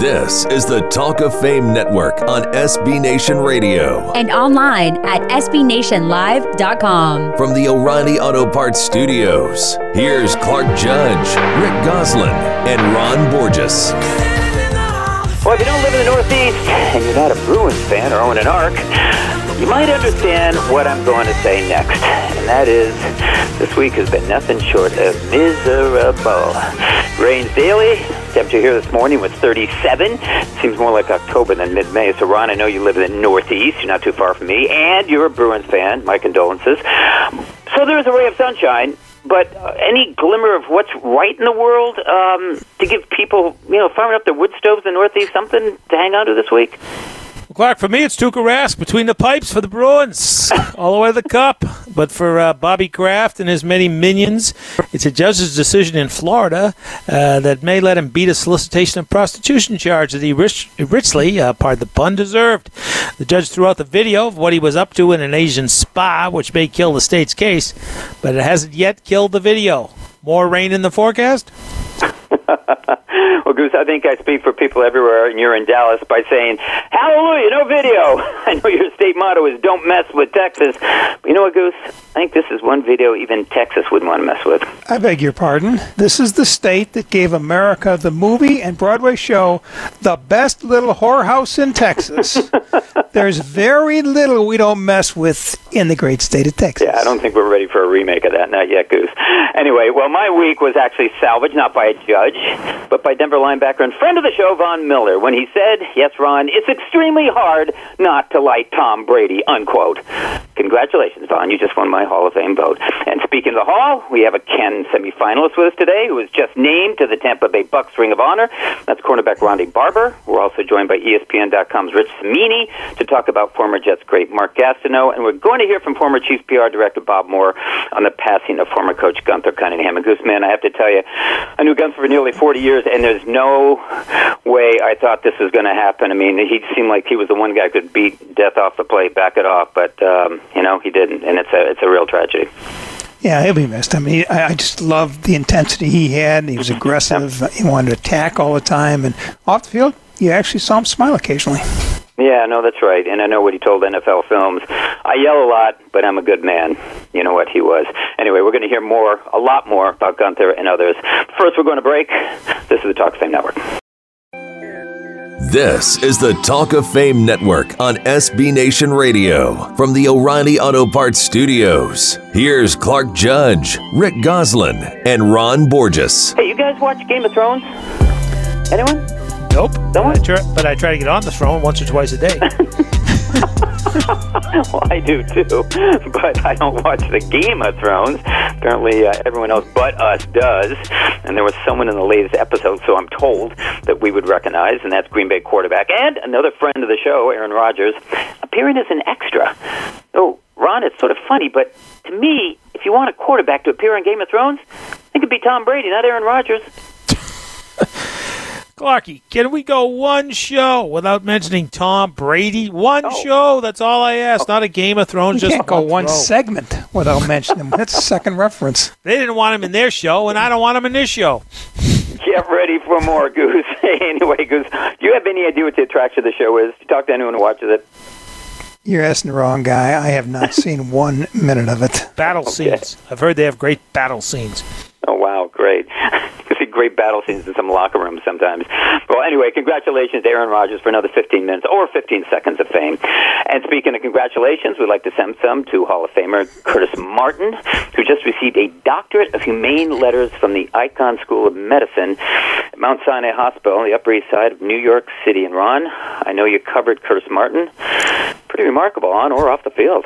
This is the Talk of Fame Network on SB Nation Radio. and online at sbnationlive.com. From the O'Reilly Auto Parts Studios, here's Clark Judge, Rick Gosselin, and Ron Borges. Well, if you don't live in the Northeast and you're not a Bruins fan or own an Arc, you might understand what I'm going to say next. And that is, this week has been nothing short of miserable. Rains daily. Temperature here this morning was 37. Seems more like October than mid-May. So, Ron, I know you live in the Northeast. You're not too far from me. And you're a Bruins fan. My condolences. So there's a ray of sunshine. But uh, any glimmer of what's right in the world um, to give people, you know, firing up their wood stoves in the Northeast something to hang on to this week? Clark, for me, it's Tuukka Rask between the pipes for the Bruins, all the way to the cup. But for uh, Bobby Kraft and his many minions, it's a judge's decision in Florida uh, that may let him beat a solicitation of prostitution charge that he rich, richly, uh, pardon the pun, deserved. The judge threw out the video of what he was up to in an Asian spa, which may kill the state's case, but it hasn't yet killed the video. More rain in the forecast? well, Goose, I think I speak for people everywhere, and you're in Dallas by saying, Hallelujah, no video. I know your state motto is don't mess with Texas. But you know what, Goose? I think this is one video even Texas wouldn't want to mess with. I beg your pardon. This is the state that gave America the movie and Broadway show The Best Little Whorehouse in Texas. There's very little we don't mess with in the great state of Texas. Yeah, I don't think we're ready for a remake of that. Not yet, Goose. Anyway, well, my week was actually salvaged, not by a judge, but by Denver linebacker and friend of the show, Von Miller, when he said, Yes, Ron, it's extremely hard not to like Tom Brady, unquote. Congratulations, Von. You just won my Hall of Fame vote. And speaking of the Hall, we have a Ken semifinalist with us today who was just named to the Tampa Bay Bucks Ring of Honor. That's cornerback Ronde Barber. We're also joined by ESPN.com's Rich Cimini to talk about former Jets great Mark Gastineau. And we're going to hear from former Chiefs PR Director Bob Moore on the passing of former coach Gunther Cunningham. And Gooseman, I have to tell you, I knew Gunther for nearly 40 years, and there's no way I thought this was going to happen. I mean, he seemed like he was the one guy who could beat death off the plate, back it off, but um, you know he didn't, and it's a it's a real tragedy. Yeah, he'll be missed. I mean, I, I just loved the intensity he had. He was aggressive. He wanted to attack all the time. And off the field, you actually saw him smile occasionally. Yeah, no, that's right. And I know what he told NFL Films. I yell a lot, but I'm a good man. You know what he was. Anyway, we're going to hear more, a lot more about Gunther and others. First, we're going to break. This is the Talk of Fame Network. This is the Talk of Fame Network on SB Nation Radio. From the O'Reilly Auto Parts Studios, here's Clark Judge, Rick Gosselin, and Ron Borges. Hey, you guys watch Game of Thrones? Anyone? Nope. No But I, try, but I try to get on the throne once or twice a day. well, I do too, but I don't watch the Game of Thrones. Apparently, uh, everyone else but us does. And there was someone in the latest episode, so I'm told, that we would recognize, and that's Green Bay quarterback and another friend of the show, Aaron Rodgers, appearing as an extra. Oh, Ron, it's sort of funny, but to me, if you want a quarterback to appear on Game of Thrones, it could be Tom Brady, not Aaron Rodgers. Clarky, can we go one show without mentioning Tom Brady? One Oh. show. That's all I ask. Not a Game of Thrones. You just can't go one throw. segment without mentioning him. That's a second reference. They didn't want him in their show, and I don't want him in this show. Get ready for more, Goose. anyway, Goose, do you have any idea what the attraction of the show is? Do you talk to anyone who watches it? You're asking the wrong guy. I have not seen one minute of it. Battle scenes. I've heard they have great battle scenes. Oh wow, great! Great battle scenes in some locker rooms sometimes. Well, anyway, congratulations to Aaron Rodgers for another 15 minutes or 15 seconds of fame. And speaking of congratulations, we'd like to send some to Hall of Famer Curtis Martin, who just received a doctorate of humane letters from the Icahn School of Medicine at Mount Sinai Hospital on the Upper East Side of New York City. And Ron, I know you covered Curtis Martin. Pretty remarkable on or off the field.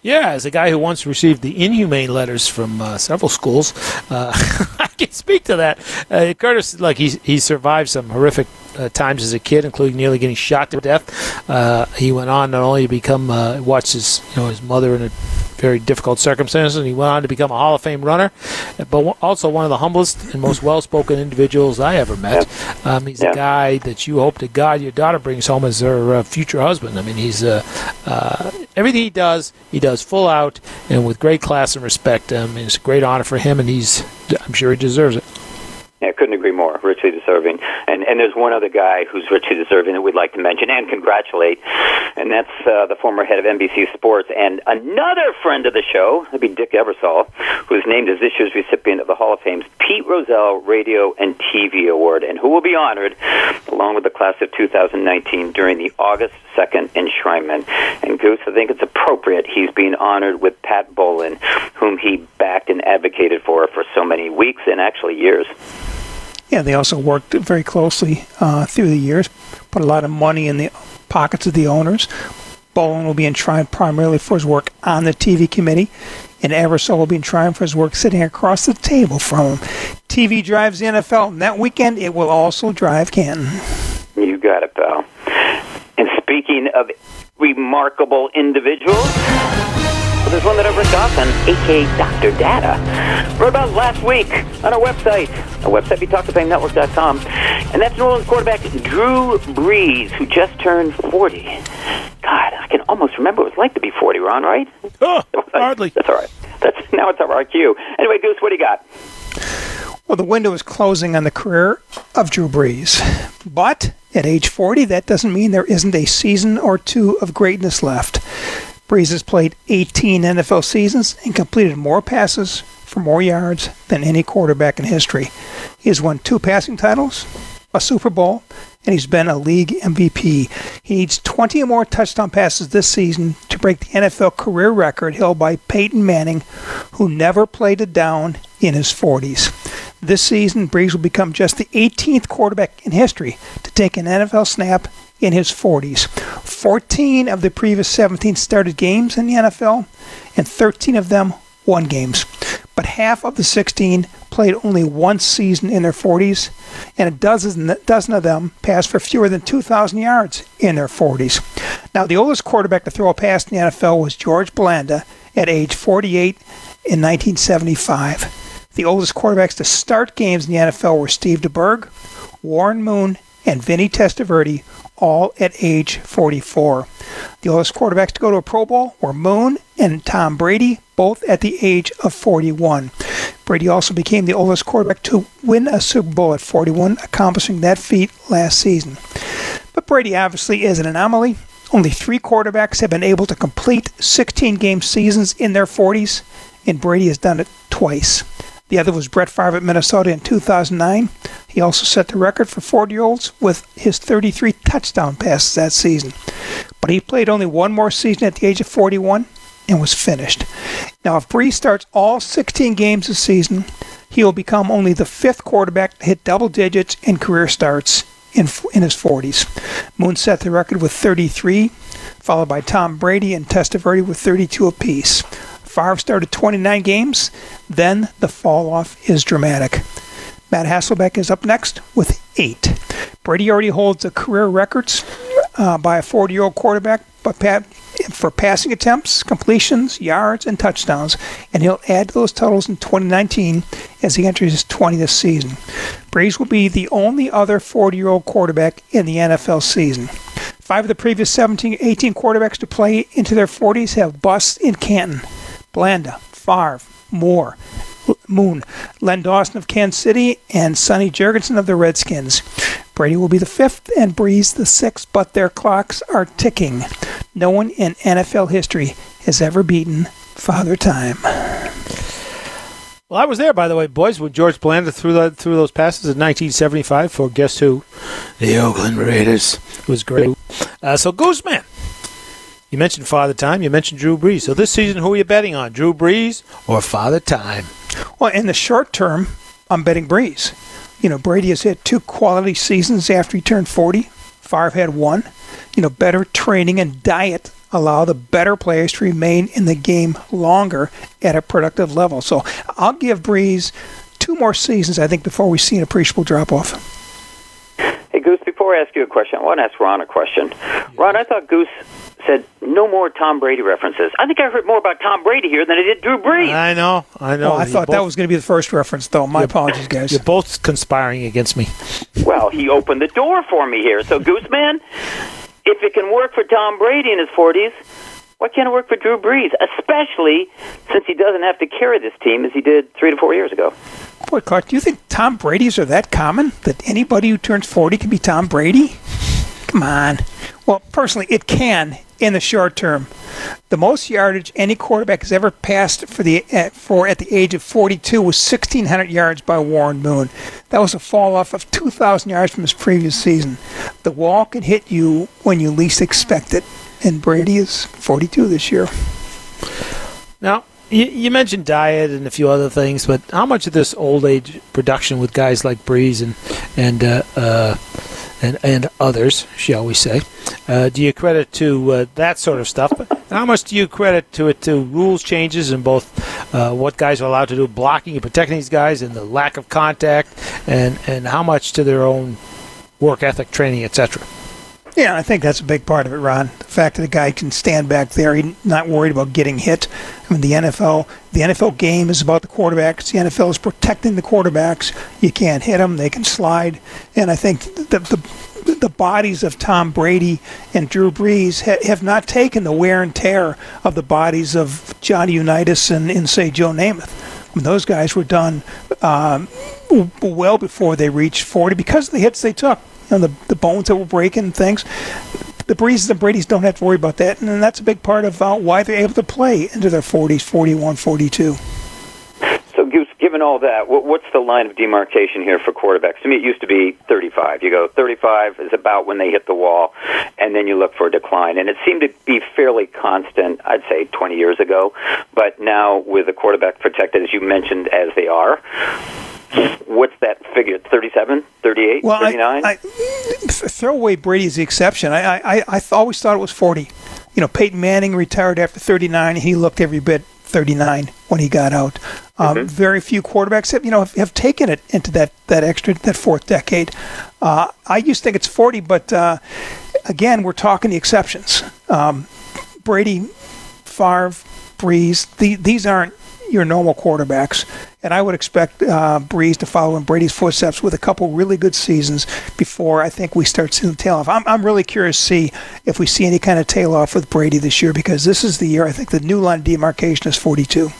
Yeah, as a guy who once received the inhumane letters from uh, several schools, uh, I can speak to that. Uh, Curtis, like he he survived some horrific uh, times as a kid, including nearly getting shot to death. Uh, he went on not only to become uh, watched his you know his mother in a very difficult circumstances, and he went on to become a Hall of Fame runner, but also one of the humblest and most well-spoken individuals I ever met. Um, he's Yeah. a guy that you hope to God your daughter brings home as her uh, future husband. I mean, he's uh, uh, everything he does, he does full out and with great class and respect. I mean, it's a great honor for him, and he's I'm sure he deserves it. I couldn't agree more, richly deserving. And and there's one other guy who's richly deserving that we'd like to mention and congratulate, and that's uh, the former head of NBC Sports and another friend of the show, that'd be Dick Ebersol, who's named as this year's recipient of the Hall of Fame's Pete Rozelle Radio and TV Award, and who will be honored along with the class of 2019 during the August 2nd enshrinement. And Goose, I think it's appropriate he's being honored with Pat Bowlen, whom he backed and advocated for for so many weeks and actually years. Yeah, they also worked very closely uh, through the years, put a lot of money in the pockets of the owners. Bowlen will be enshrined primarily for his work on the TV committee, and Ebersol will be enshrined for his work sitting across the table from him. TV drives the NFL, and that weekend it will also drive Canton. You got it, pal. And speaking of remarkable individuals, well, there's one that Everett on, aka Dr. Data, wrote about last week on our website, our website, BeTalkToFameNetwork.com, and that's New Orleans quarterback Drew Brees, who just turned 40. God, I can almost remember what it was like to be 40, Ron, right? Oh, hardly. That's all right. That's now it's our cue. Anyway, Goose, what do you got? Well, the window is closing on the career of Drew Brees. But at age 40, that doesn't mean there isn't a season or two of greatness left. Brees has played 18 NFL seasons and completed more passes for more yards than any quarterback in history. He has won two passing titles, a Super Bowl, and he's been a league MVP. He needs 20 or more touchdown passes this season to break the NFL career record held by Peyton Manning, who never played a down in his 40s. This season, Brees will become just the 18th quarterback in history to take an NFL snap in his 40s. 14 of the previous 17 started games in the NFL, and 13 of them won games. But half of the 16 played only one season in their 40s, and a dozen, dozen of them passed for fewer than 2,000 yards in their 40s. Now, the oldest quarterback to throw a pass in the NFL was George Blanda at age 48 in 1975. The oldest quarterbacks to start games in the NFL were Steve DeBerg, Warren Moon, and Vinny Testaverde, all at age 44. The oldest quarterbacks to go to a Pro Bowl were Moon and Tom Brady, both at the age of 41. Brady also became the oldest quarterback to win a Super Bowl at 41, accomplishing that feat last season. But Brady obviously is an anomaly. Only three quarterbacks have been able to complete 16 game seasons in their 40s, and Brady has done it twice. The other was Brett Favre at Minnesota in 2009. He also set the record for 40 year olds with his 33 touchdown passes that season. But he played only one more season at the age of 41 and was finished. Now, if Brees starts all 16 games this season, he will become only the fifth quarterback to hit double digits in career starts in, in his 40s. Moon set the record with 33, followed by Tom Brady and Testaverde with 32 apiece. Favre started 29 games, then the fall off is dramatic. Matt Hasselbeck is up next with eight. Brady already holds the career records uh, by a 40 year old quarterback but Pat, for passing attempts, completions, yards, and touchdowns, and he'll add to those totals in 2019 as he enters his 20th season. Brees will be the only other 40 year old quarterback in the NFL season. Five of the previous 17, 18 quarterbacks to play into their 40s have busts in Canton. Blanda, Favre, Moore, Moon, Len Dawson of Kansas City, and Sonny Jurgensen of the Redskins. Brady will be the fifth and Brees the sixth, but their clocks are ticking. No one in NFL history has ever beaten Father Time. Well, I was there, by the way, boys, when George Blanda threw, that, threw those passes in 1975 for guess who? The Oakland Raiders. It was great. Uh, so, Gooseman, you mentioned Father Time. You mentioned Drew Brees. So this season, who are you betting on? Drew Brees or Father Time? Well, in the short term, I'm betting Brees. You know, Brady has had two quality seasons after he turned 40. Favre had one. You know, better training and diet allow the better players to remain in the game longer at a productive level. So I'll give Brees two more seasons, I think, before we see an appreciable drop off. Hey, Goose, before I ask you a question, I want to ask Ron a question. Ron, I thought Goose said no more Tom Brady references. I think I heard more about Tom Brady here than I did Drew Brees. I know, I know. Oh, I thought both, that was going to be the first reference, though. My apologies, guys. You're both conspiring against me. Well, he opened the door for me here. So, Gooseman, if it can work for Tom Brady in his 40s, Why can't it work for Drew Brees, especially since he doesn't have to carry this team as he did three to four years ago? Boy, Clark, do you think Tom Brady's are that common that anybody who turns 40 can be Tom Brady? Come on. Well, personally, it can in the short term. The most yardage any quarterback has ever passed for the uh, for at the age of 42 was 1,600 yards by Warren Moon. That was a fall off of 2,000 yards from his previous season. The wall can hit you when you least expect it, and Brady is 42 this year. Now, you, you, mentioned diet and a few other things, but how much of this old age production with guys like Brees and and uh, uh, and and others, shall we say, uh, do you credit to uh, that sort of stuff? But how much do you credit to it to rules changes in both uh, what guys are allowed to do, blocking and protecting these guys, and the lack of contact, and and how much to their own work ethic, training, etc. Yeah, I think that's a big part of it, Ron. The fact that a guy can stand back there, he's not worried about getting hit. I mean, the NFL, the NFL game is about the quarterbacks. The NFL is protecting the quarterbacks. You can't hit them; they can slide. And I think the the, the bodies of Tom Brady and Drew Brees ha- have not taken the wear and tear of the bodies of Johnny Unitas and, and say Joe Namath. I mean, those guys were done um, well before they reached 40 because of the hits they took and the the bones that were breaking things. The Breezes and Brady's don't have to worry about that, and that's a big part of uh, why they're able to play into their 40s, 41, 42. So, given all that, what's the line of demarcation here for quarterbacks? To me, it used to be 35. You go 35 is about when they hit the wall, and then you look for a decline. And it seemed to be fairly constant, I'd say 20 years ago. But now, with the quarterback protected, as you mentioned, as they are, what's that figure? 37 38 well, 39 I, I, throw away brady's the exception. I, I, I always thought it was 40 you know peyton manning retired after 39 he looked every bit 39 when he got out. Um, mm-hmm. very few quarterbacks have you know have, have, taken it into that that extra that fourth decade. Uh, i used to think it's 40 but uh, again we're talking the exceptions. Um, brady Favre, Brees, the, these aren't your normal quarterbacks. And I would expect uh, Brees to follow in Brady's footsteps with a couple really good seasons before I think we start seeing the tail off. I'm, I'm really curious to see if we see any kind of tail off with Brady this year because this is the year I think the new line of demarcation is 42.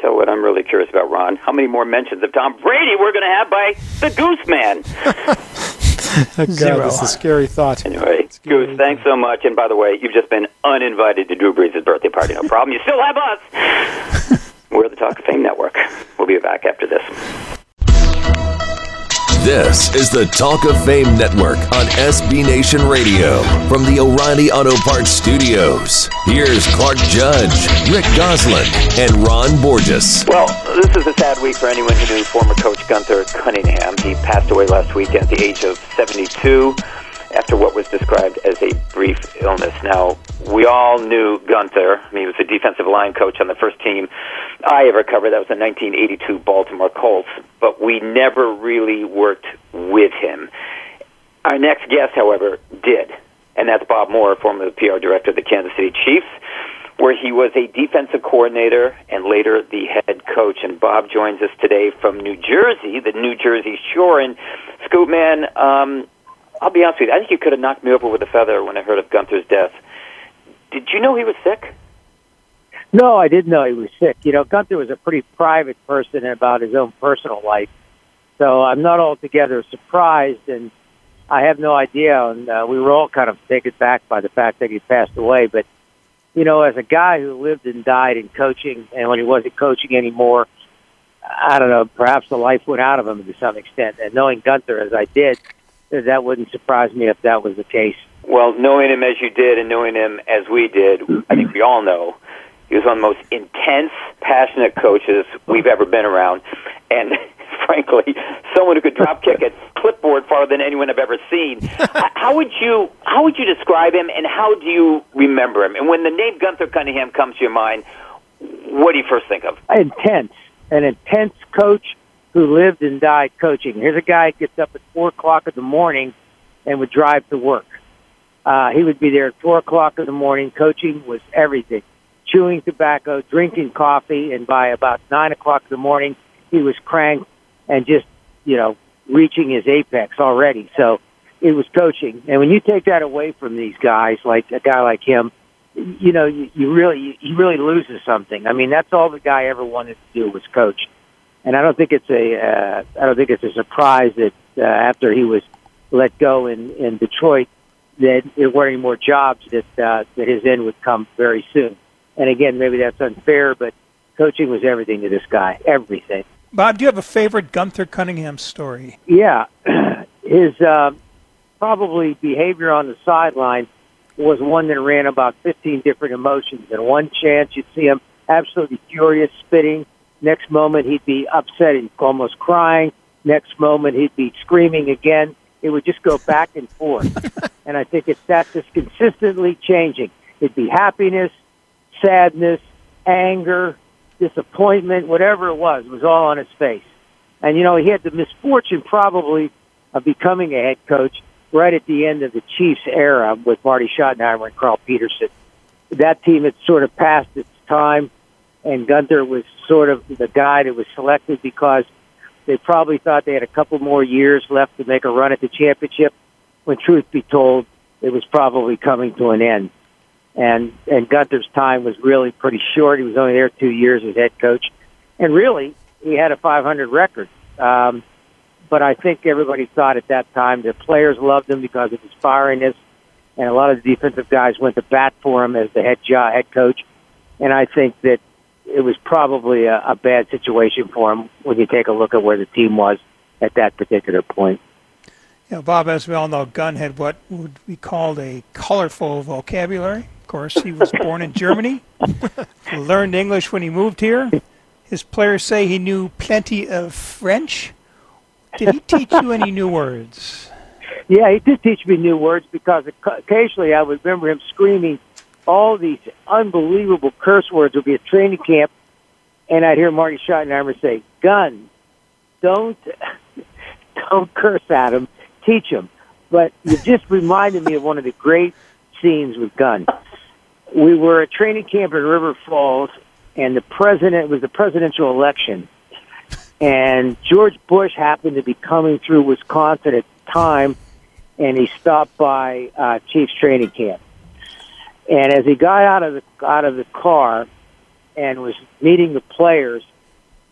Tell what I'm really curious about, Ron. How many more mentions of Tom Brady we're going to have by the Goose Man? God, Zero. that's a scary thought. Anyway, scary Goose, thanks so much. And by the way, you've just been uninvited to Drew Brees' birthday party. No problem. You still have us. We're the Talk of Fame Network. We'll be back after this. This is the Talk of Fame Network on SB Nation Radio from the O'Reilly Auto Parts Studios. Here's Clark Judge, Rick Gosselin, and Ron Borges. Well, this is a sad week for anyone who knew former coach Gunther Cunningham. He passed away last week at the age of 72 after what was described as a brief illness. Now, we all knew Gunther. I mean, he was a defensive line coach on the first team I ever covered. That was the 1982 Baltimore Colts. But we never really worked with him. Our next guest, however, did. And that's Bob Moore, former PR director of the Kansas City Chiefs, where he was a defensive coordinator and later the head coach. And Bob joins us today from New Jersey, the New Jersey Shore. And Scoop Man, um, I'll be honest with you. I think you could have knocked me over with a feather when I heard of Gunther's death. Did you know he was sick? No, I didn't know he was sick. You know, Gunther was a pretty private person about his own personal life, so I'm not altogether surprised, and I have no idea. And uh, we were all kind of taken back by the fact that he passed away. But you know, as a guy who lived and died in coaching, and when he wasn't coaching anymore, I don't know, perhaps the life went out of him to some extent. And knowing Gunther as I did, that wouldn't surprise me if that was the case. Well, knowing him as you did and knowing him as we did, I think we all know he was one of the most intense, passionate coaches we've ever been around. And frankly, someone who could drop kick a clipboard farther than anyone I've ever seen. how would you how would you describe him and how do you remember him? And when the name Gunther Cunningham comes to your mind, what do you first think of? Intense. An intense coach who lived and died coaching. Here's a guy who gets up at four o'clock in the morning and would drive to work. Uh, he would be there at four o'clock in the morning. Coaching was everything. Chewing tobacco, drinking coffee, and by about nine o'clock in the morning, he was cranked and just, you know, reaching his apex already. So it was coaching. And when you take that away from these guys, like a guy like him, you know, you, you really he really loses something. I mean, that's all the guy ever wanted to do was coach, and I don't think it's a uh, I don't think it's a surprise that uh, after he was let go in in Detroit that there weren't any more jobs that uh, that his end would come very soon. And again, maybe that's unfair, but coaching was everything to this guy, everything. Bob, do you have a favorite Gunther Cunningham story? Yeah, his uh, probably behavior on the sideline was one that ran about 15 different emotions. And one chance you'd see him absolutely furious, spitting. Next moment he'd be upset and almost crying. Next moment he'd be screaming again. It would just go back and forth. and I think it's that's just consistently changing. It'd be happiness, sadness, anger, disappointment, whatever it was, was all on his face. And you know, he had the misfortune probably of becoming a head coach right at the end of the Chiefs era with Marty Schottenheimer and Carl Peterson. That team had sort of passed its time, and Gunther was sort of the guy that was selected because they probably thought they had a couple more years left to make a run at the championship. When truth be told, it was probably coming to an end. And and Gunther's time was really pretty short. He was only there two years as head coach, and really he had a 500 record. Um, but I think everybody thought at that time the players loved him because of his firiness, and a lot of the defensive guys went to bat for him as the head job, head coach. And I think that it was probably a, a bad situation for him when you take a look at where the team was at that particular point. You know, Bob, as we all know, Gunn had what would be called a colorful vocabulary. Of course, he was born in Germany, learned English when he moved here. His players say he knew plenty of French. Did he teach you any new words? Yeah, he did teach me new words because occasionally I would remember him screaming all these unbelievable curse words would be at training camp, and I'd hear Marty Schottenheimer say, "Gun, don't don't curse at him, teach him." But you just reminded me of one of the great scenes with Gun. We were at training camp in River Falls, and the president was the presidential election, and George Bush happened to be coming through Wisconsin at the time, and he stopped by uh, Chiefs training camp. And as he got out of the out of the car and was meeting the players,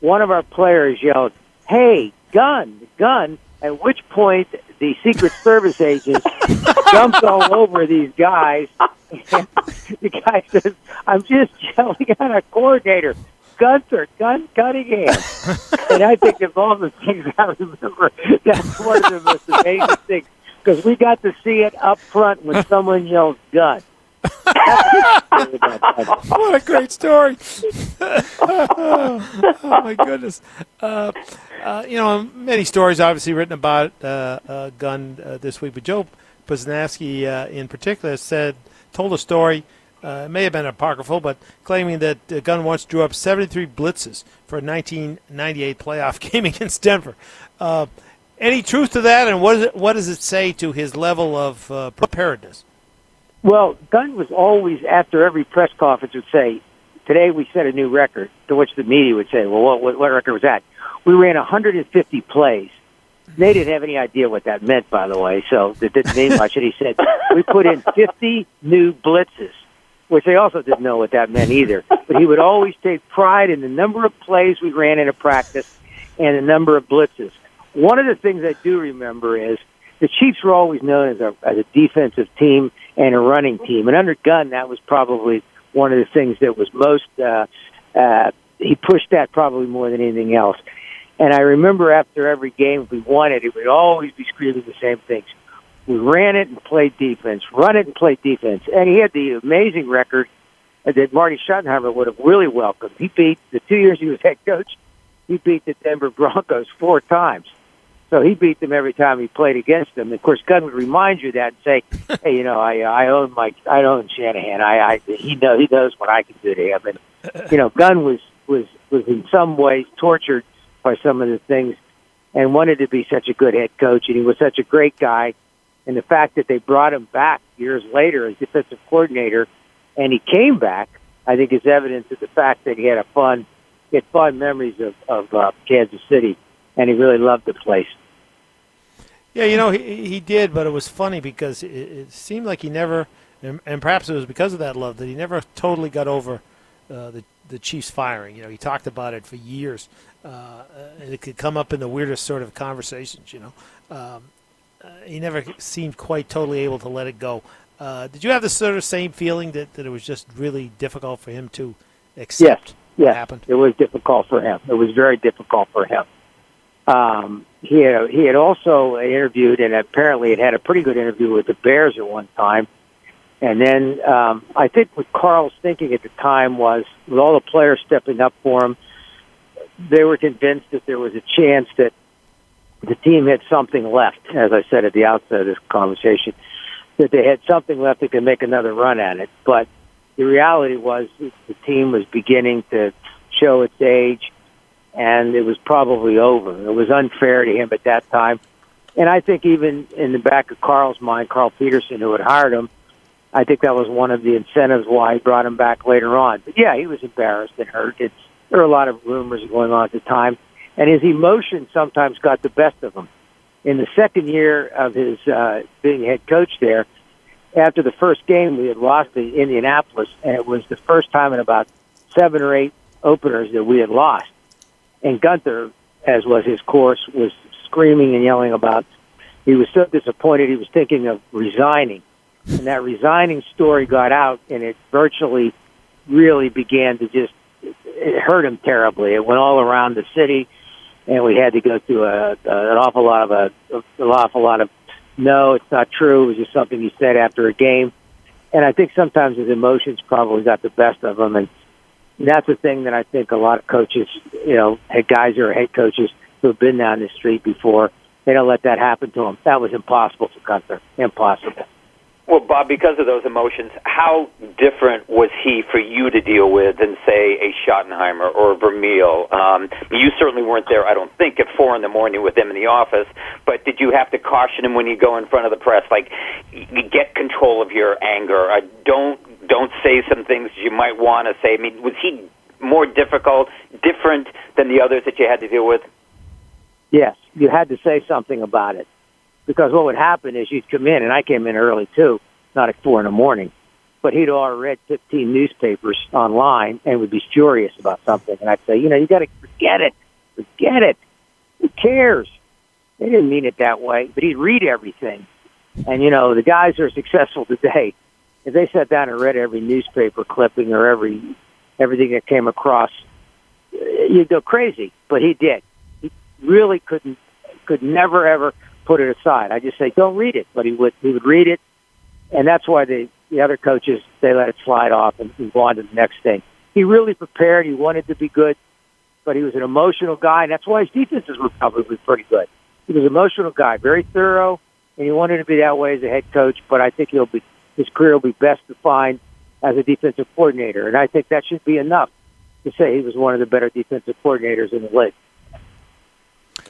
one of our players yelled, "Hey, gun, gun!" At which point the Secret Service agents jumped all over these guys. And the guy says, "I'm just yelling at a coordinator." Gunther, Gun Cunningham. and I think of all the things I remember, that's one of the most amazing things because we got to see it up front when someone yells gun. What a great story! oh, my goodness! Uh, uh, you know, many stories obviously written about uh, uh Gun uh, this week, but Joe Posnanski uh, in particular said told a story. it may have been apocryphal, but claiming that Gun once drew up 73 blitzes for a 1998 playoff game against Denver. any truth to that, and what, it, what does it say to his level of preparedness? Well, Gunn was always after every press conference would say, "Today we set a new record." To which the media would say, "Well, what, what record was that?" We ran 150 plays. They didn't have any idea what that meant, by the way, so it didn't mean much. And he said, "We put in 50 new blitzes." Which they also didn't know what that meant either. But he would always take pride in the number of plays we ran in a practice and the number of blitzes. One of the things I do remember is the Chiefs were always known as a, as a defensive team and a running team. And under Gun, that was probably one of the things that was most. Uh, uh, he pushed that probably more than anything else. And I remember after every game we won it, it would always be screaming the same things. We ran it and played defense, run it and played defense. And he had the amazing record that Marty Schottenheimer would have really welcomed. He beat the two years he was head coach. He beat the Denver Broncos four times. So he beat them every time he played against them. Of course, Gunn would remind you that and say, "Hey, you know, I I own Mike, I own Shanahan. I, I he know he knows what I can do to him." And you know, Gunn was was was in some ways tortured by some of the things, and wanted to be such a good head coach, and he was such a great guy. And the fact that they brought him back years later as defensive coordinator, and he came back, I think is evidence of the fact that he had a fun, he had fun memories of of uh, Kansas City, and he really loved the place. Yeah, you know he he did, but it was funny because it, it seemed like he never and, and perhaps it was because of that love that he never totally got over uh, the the Chiefs firing. You know, he talked about it for years. Uh, and it could come up in the weirdest sort of conversations. You know, um, uh, he never seemed quite totally able to let it go. Uh, did you have the sort of same feeling that, that it was just really difficult for him to accept yes, what yes. happened? It was difficult for him. It was very difficult for him. Um, he had, he had also interviewed, and apparently had had a pretty good interview with the Bears at one time. And then um, I think what Carl's thinking at the time was, with all the players stepping up for him, they were convinced that there was a chance that the team had something left. As I said at the outset of this conversation, that they had something left that could make another run at it. But the reality was the team was beginning to show its age, and it was probably over. It was unfair to him at that time. And I think even in the back of Carl's mind, Carl Peterson, who had hired him, I think that was one of the incentives why he brought him back later on. But yeah, he was embarrassed and hurt. It's there were a lot of rumors going on at the time, and his emotion sometimes got the best of him. In the second year of his uh, being head coach there, after the first game, we had lost to Indianapolis, and it was the first time in about seven or eight openers that we had lost. And Gunther, as was his course, was screaming and yelling about. He was so disappointed. He was thinking of resigning and that resigning story got out, and it virtually really began to just it hurt him terribly. It went all around the city, and we had to go through a, a an awful lot of a an awful lot of no, it's not true. It was just something he said after a game, and I think sometimes his emotions probably got the best of him, and that's the thing that I think a lot of coaches, you know, head guys or head coaches who have been down the street before, they don't let that happen to him. That was impossible for Gunther. Impossible. Well, Bob, because of those emotions, how different was he for you to deal with than, say, a Schottenheimer or a Vermeil? Um, you certainly weren't there, I don't think, at four in the morning with them in the office. But did you have to caution him when you go in front of the press, like, get control of your anger? Uh, don't don't say some things you might want to say. I mean, was he more difficult, different than the others that you had to deal with? Yes, you had to say something about it because what would happen is you'd come in, and I came in early too, not at four in the morning, but he'd already read 15 newspapers online and would be furious about something. And I'd say, you know, you got to forget it. Forget it. Who cares? They didn't mean it that way, but he'd read everything. And, you know, the guys are successful today, if they sat down and read every newspaper clipping or every everything that came across, uh, you'd go crazy. But he did. He really couldn't, could never, ever put it aside. I just say, don't read it. But he would he would read it, and that's why the the other coaches they let it slide off and, go on to the next thing. He really prepared. He wanted to be good, but he was an emotional guy, and that's why his defenses were probably pretty good. He was an emotional guy, very thorough, and he wanted to be that way as a head coach. But I think he'll be his career will be best defined as a defensive coordinator, and I think that should be enough to say he was one of the better defensive coordinators in the league.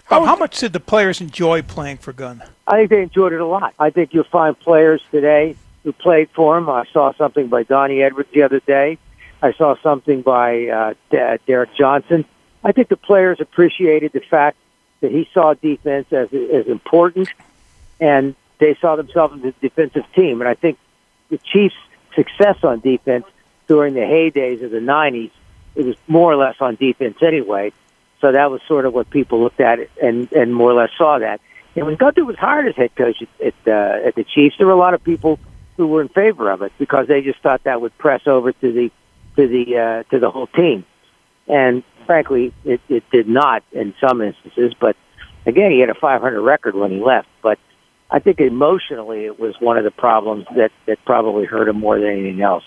How, how much did the players enjoy playing for Gun? I think they enjoyed it a lot. I think you'll find players today who played for him. I saw something by Donnie Edwards the other day. I saw something by uh, D- Derek Johnson. I think the players appreciated the fact that he saw defense as as important, and they saw themselves as a defensive team. And I think the Chiefs' success on defense during the heydays of the '90s, it was more or less on defense anyway. So that was sort of what people looked at and and more or less saw that. And when Gunther was hired as head coach at at, uh, at the Chiefs, there were a lot of people who were in favor of it because they just thought that would press over to the to the uh, to the whole team. And frankly, it, it did not in some instances. But again, he had a 500 record when he left. But I think emotionally, it was one of the problems that that probably hurt him more than anything else.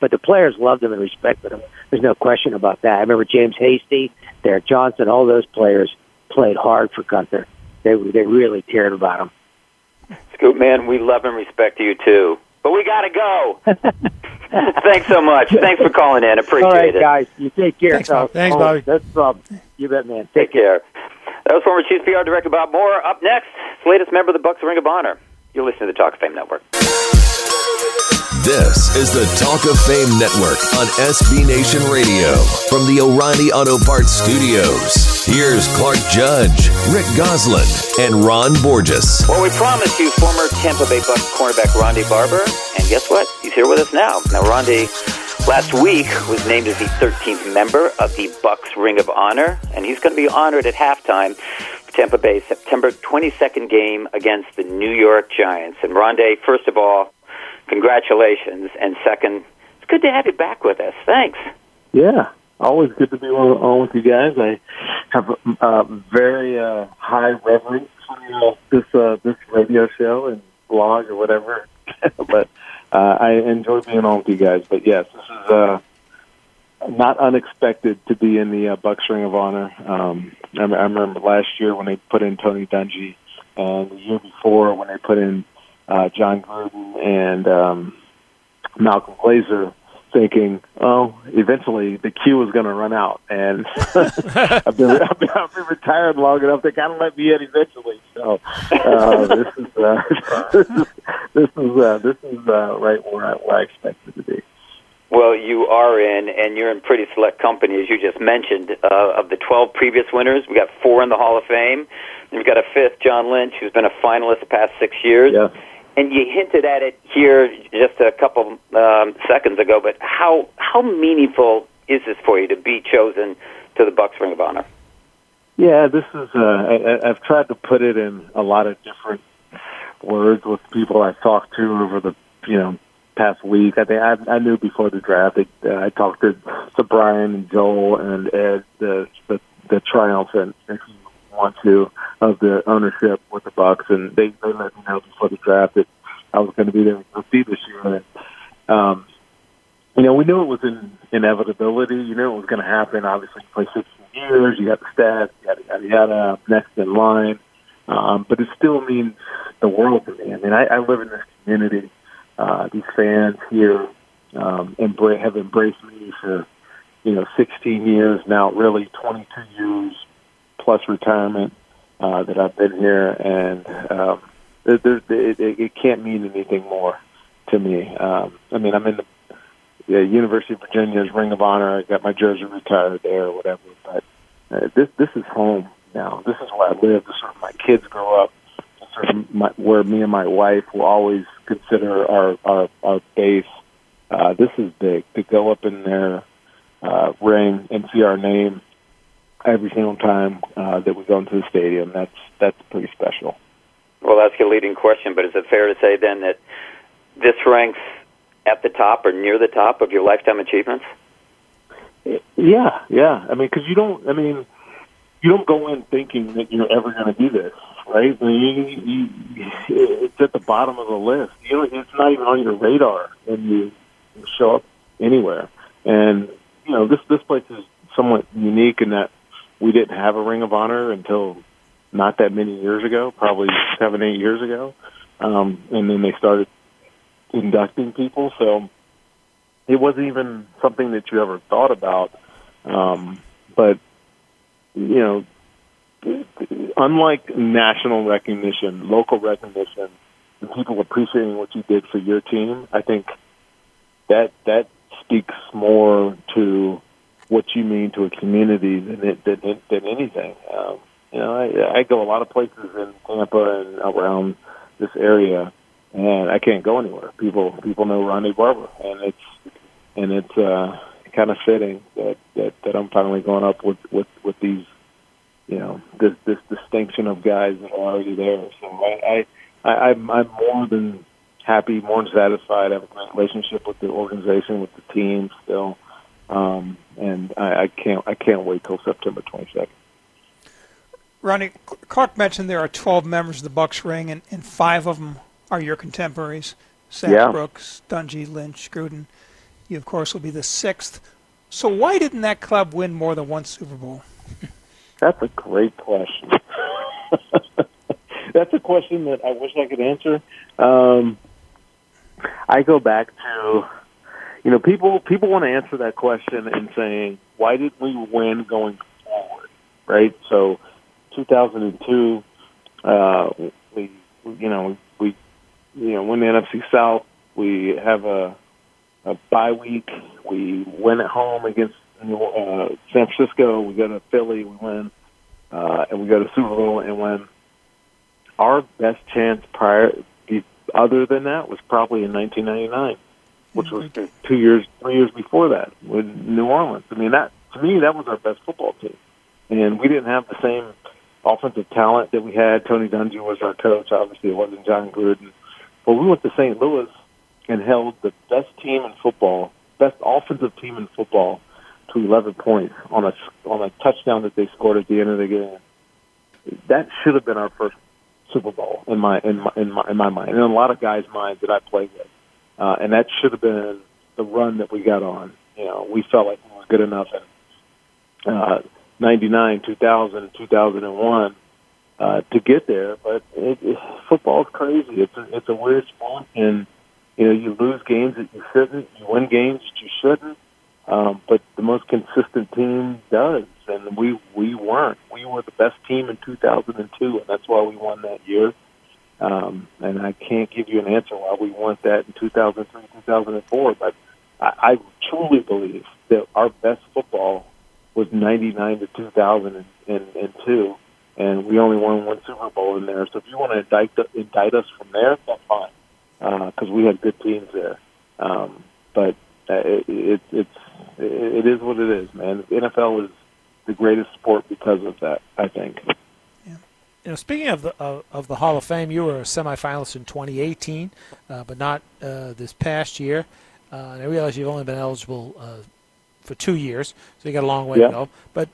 But the players loved him and respected him. There's no question about that. I remember James Hasty, Derek Johnson, all those players played hard for Gunther. They they really cared about him. Scoop man, we love and respect you too. But we gotta go. Thanks so much. Thanks for calling in. Appreciate all right, it. guys. You take care. Thanks, Bob. Thanks, oh, Bobby. That's the problem. You bet, man. Take care. That was former Chiefs PR Director Bob Moore. Up next, the latest member of the Bucks Ring of Honor. You're listening to the Talk of Fame Network. This is the Talk of Fame Network on SB Nation Radio from the O'Reilly Auto Parts Studios. Here's Clark Judge, Rick Gosselin, and Ron Borges. Well, we promised you former Tampa Bay Bucks cornerback Ronde Barber, and guess what? He's here with us now. Now, Ronde last week was named as the 13th member of the Bucks Ring of Honor, and he's going to be honored at halftime Tampa Bay's September 22nd game against the New York Giants. And Ronde, first of all, congratulations, and second, it's good to have you back with us. Thanks. Yeah, always good to be on, on with you guys. I have a uh, very uh, high reverence for uh, this uh, this radio show and blog or whatever, but uh, I enjoy being on with you guys. But yes, this is uh, not unexpected to be in the uh, Bucks Ring of Honor. Um, I, I remember last year when they put in Tony Dungy, and the year before when they put in uh, Jon Gruden and um, Malcolm Glazer thinking, oh, eventually the queue is going to run out, and I've, been, I've, been, I've been retired long enough to kind of let me in eventually. So uh, this is uh, this is this is uh, this is uh, right where I, where I expected to be. Well, you are in, and you're in pretty select company, as you just mentioned. Uh, of the 12 previous winners, we've got four in the Hall of Fame. And we've got a fifth, John Lynch, who's been a finalist the past six years. Yeah. And you hinted at it here just a couple um, seconds ago, but how how meaningful is this for you to be chosen to the Bucks Ring of Honor? Yeah, this is. Uh, I, I've tried to put it in a lot of different words with people I've talked to over the you know past week. I think I, I knew before the draft. I, uh, I talked to, to Brian and Joel and Ed, the the, the triumphant, want to, of the ownership with the Bucks, and they they let me know before the draft that I was going to be there to see this year. And, um, you know, we knew it was an inevitability. You knew it was going to happen. Obviously, you play 16 years. You got the stats. Yada yada yada. Next in line. Um, but it still means the world to me. I mean, I, I live in this community. Uh, these fans here um, embra- have embraced me for, you know, 16 years now, really 22 years plus retirement uh, that I've been here, and um, it, it, it, it can't mean anything more to me. Um, I mean, I'm in the yeah, University of Virginia's Ring of Honor. I got my jersey retired there, or whatever. But uh, this this is home now. This is where I live. This is where my kids grow up. This is where, me and my wife will always consider our our, our base. Uh, this is big to go up in their uh, ring and see our name every single time uh, that we go into the stadium. That's that's pretty special. Well, that's your leading question, but is it fair to say then that this ranks at the top or near the top of your lifetime achievements? Yeah, yeah. I mean, because you don't. I mean, you don't go in thinking that you're ever going to do this, right? I mean, you, you, it's at the bottom of the list. You know, it's not even on your radar when you show up anywhere. And you know, this this place is somewhat unique in that we didn't have a Ring of Honor until not that many years ago, probably seven, eight years ago. Um, and then they started inducting people. So it wasn't even something that you ever thought about. Um, but, you know, unlike national recognition, local recognition, and people appreciating what you did for your team, I think that that speaks more to what you mean to a community than than, than anything. Um, you know, I, I go a lot of places in Tampa and around this area, and I can't go anywhere. People people know Ronde Barber, and it's and it's uh, kind of fitting that, that that I'm finally going up with with with these, you know, this this distinction of guys that are already there. So I, I, I I'm I'm more than happy, more than satisfied. I have a great relationship with the organization, with the team still, um, and I, I can't I can't wait till September 22nd. Ronnie, Clark mentioned there are 12 members of the Bucks ring, and, and five of them are your contemporaries. Zach Yeah. Brooks, Dungy, Lynch, Gruden. You, of course, will be the sixth. So why didn't that club win more than one Super Bowl? That's a great question. That's a question that I wish I could answer. Um, I go back to, you know, people people want to answer that question in saying, why didn't we win going forward, right? So, 2002, uh, we, you know, we, you know, win the NFC South, We have a, a bye week. We win at home against uh, San Francisco. We go to Philly. We win, uh, and we go to Super Bowl and win. Our best chance prior, other than that, was probably in 1999, which was mm-hmm. two years, three years before that with New Orleans. I mean, that to me, that was our best football team, and we didn't have the same offensive talent that we had. Tony Dungy was our coach. Obviously, it wasn't Jon Gruden. But we went to St. Louis and held the best team in football, best offensive team in football, to 11 points on a on a touchdown that they scored at the end of the game. That should have been our first Super Bowl in my in my in my, in my mind, and in a lot of guys' minds that I played with, uh, and that should have been the run that we got on. You know, we felt like we were good enough, and uh, 99, 2000, 2001 uh, to get there. But it, it, football's crazy. It's a, it's a weird sport, and you know you lose games that you shouldn't, you win games that you shouldn't. Um, but the most consistent team does, and we we weren't. We were the best team in 2002, and that's why we won that year. Um, and I can't give you an answer why we weren't that in 2003, 2004. But I, I truly believe that our best football was 99 to 2002, and we only won one Super Bowl in there. So if you want to indict indict us from there, that's fine, because uh, we had good teams there. Um, but uh, it, it, it's it is what it is, man. The NFL is the greatest sport because of that. I think. You know, speaking of the of, of the Hall of Fame, you were a semifinalist in 2018, uh, but not uh, this past year. Uh, and I realize you've only been eligible uh, for two years, so you got a long way yeah. to go. But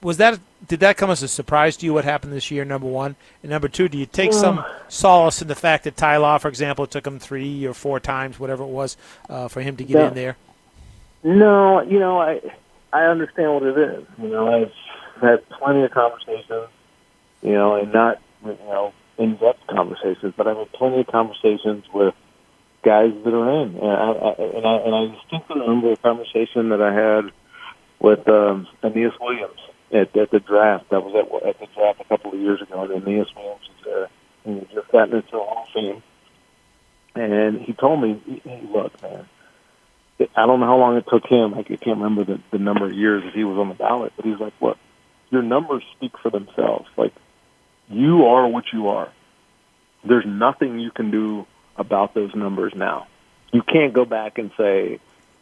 was that did that come as a surprise to you? What happened this year? Number one, and number two, do you take some solace in the fact that Ty Law, for example, it took him three or four times, whatever it was, uh, for him to get yeah. in there? No, you know, I I understand what it is. You know, I've had plenty of conversations, you know, and not you know in depth conversations, but I've had plenty of conversations with guys that are in. And I, I, and I, and I distinctly remember a conversation that I had with um, Aeneas Williams at, at the draft. That was at, at the draft a couple of years ago. And Aeneas Williams was there, and he just gotten into the Hall of Fame. And he told me, hey, look, man, I don't know how long it took him. I can't remember the, the number of years that he was on the ballot, but he's like, look, your numbers speak for themselves. Like, you are what you are. There's nothing you can do about those numbers now. You can't go back and say,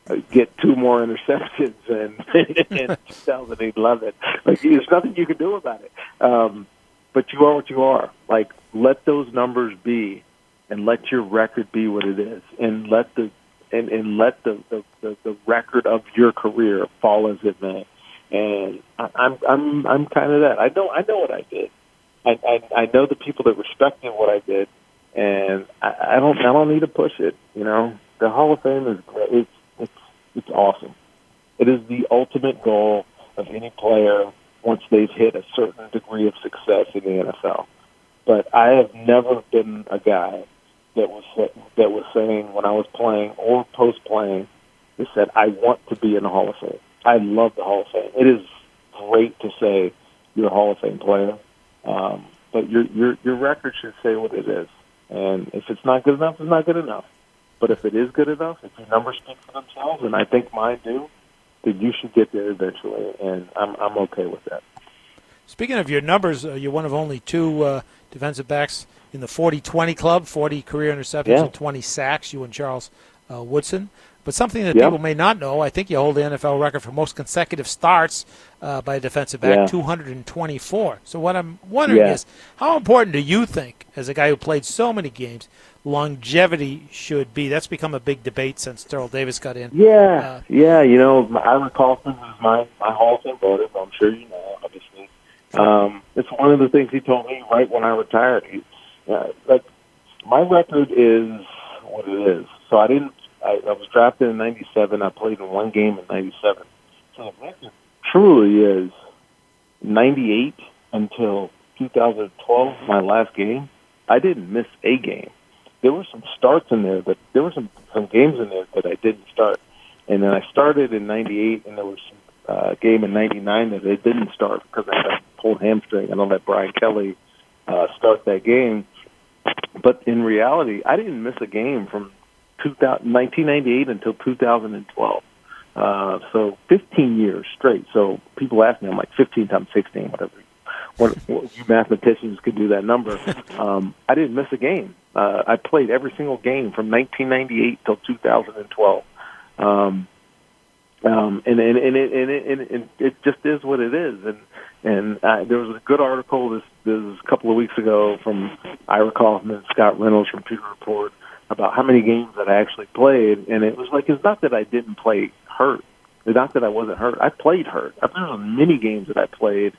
uh, get two more interceptions in, in 2011. Like, there's nothing you can do about it. Um, but you are what you are. Like, let those numbers be, and let your record be what it is, and let the and, and let the, the, the, the record of your career fall as it may. And I, I'm I'm I'm kind of that. I know I know what I did. I, I I know the people that respected what I did, and I, I don't I don't need to push it. You know, the Hall of Fame is great. It's it's it's awesome. It is the ultimate goal of any player once they've hit a certain degree of success in the NFL. But I have never been a guy that was that was saying when I was playing or post playing, they said I want to be in the Hall of Fame. I love the Hall of Fame. It is great to say you're a Hall of Fame player, um, but your your your record should say what it is. And if it's not good enough, it's not good enough. But if it is good enough, if your numbers speak for themselves, and I think mine do, then you should get there eventually, and I'm I'm okay with that. Speaking of your numbers, uh, you're one of only two uh, defensive backs in the 40-20 club, 40 career interceptions yeah. and 20 sacks. You and Charles uh, Woodson. But something that yep. people may not know, I think you hold the NFL record for most consecutive starts uh, by a defensive back, yeah. 224. So what I'm wondering yeah. is, how important do you think, as a guy who played so many games, longevity should be? That's become a big debate since Terrell Davis got in. Yeah, uh, yeah. You know, Ira Kaufman was my my Hall of Fame voter. I'm sure you know, obviously. Um, it's one of the things he told me right when I retired. He, uh, like my record is what it is. So I didn't. I, I was drafted in '97. I played in one game in '97. So the record truly is '98 until 2012, my last game. I didn't miss a game. There were some starts in there, but there were some some games in there that I didn't start. And then I started in '98, and there was some uh, game in '99 that I didn't start because I had a pulled hamstring. I don't let Brian Kelly uh, start that game. But in reality, I didn't miss a game from 2000, 1998 until 2012. Uh, so 15 years straight. So people ask me, I'm like 15 times 16, whatever. What, what you mathematicians could do that number. Um, I didn't miss a game. Uh, I played every single game from 1998 till 2012. Um, um, and and and it, and, it, and, it, and it just is what it is. And and uh, there was a good article this this a couple of weeks ago from Ira Kaufman, Scott Reynolds from Pewter Report about how many games that I actually played, and it was like it's not that I didn't play hurt, it's not that I wasn't hurt. I played hurt. There were many games that I played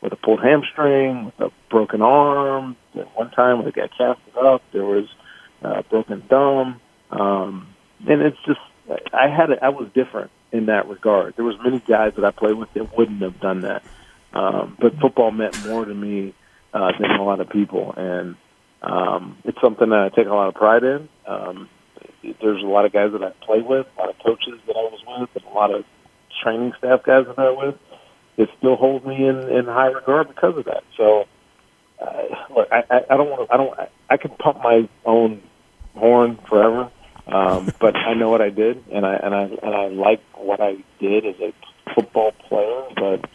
with a pulled hamstring, with a broken arm. At one time, I got casted up, there was uh, broken thumb, um, and it's just I had. I was different in that regard. There was many guys that I played with that wouldn't have done that, um, but football meant more to me uh, than a lot of people, and um, it's something that I take a lot of pride in. Um, there's a lot of guys that I play with, a lot of coaches that I was with, and a lot of training staff guys that I was with. It still holds me in, in high regard because of that. So, uh, look, I, I, I don't want to. I don't. I, I can pump my own horn forever, um, but I know what I did, and I and I and I like what I did as a football player. But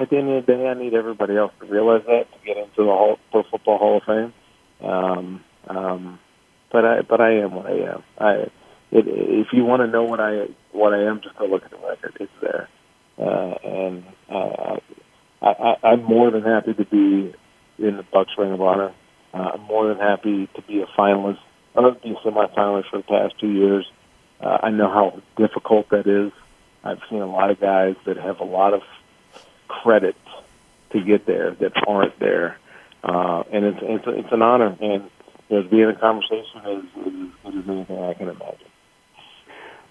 at the end of the day, I need everybody else to realize that to get into the Hall, Pro Football Hall of Fame. Um, um, but I but I am what I am. I it, if you want to know what I what I am, just go look at the record. It's there, uh, and uh, I, I, I'm more than happy to be in the Bucks Ring of Honor. Uh, I'm more than happy to be a finalist. I'm going to a semifinalist for the past two years. Uh, I know how difficult that is. I've seen a lot of guys that have a lot of credit to get there that aren't there, uh, and it's it's it's an honor. And you know, to be in a conversation is, is as good as anything I can imagine.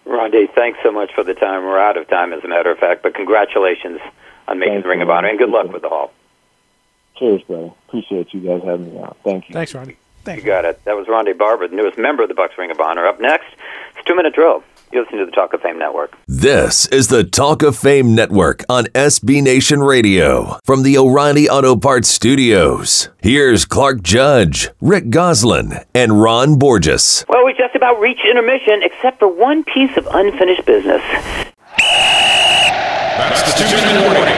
Ronde, thanks so much for the time. We're out of time, as a matter of fact, but congratulations on making Thank the Ring you. of Honor, and good luck with the Hall. Cheers, brother. Appreciate you guys having me out. Thank you. Thanks, Ronnie. Thank You got it. That was Ronde Barber, the newest member of the Bucks Ring of Honor. Up next, it's Two Minute Drill. You listen to the Talk of Fame Network. This is the Talk of Fame Network on SB Nation Radio from the O'Reilly Auto Parts Studios. Here's Clark Judge, Rick Gosselin, and Ron Borges. Well, we just about reached intermission, except for one piece of unfinished business. That's the two-minute warning.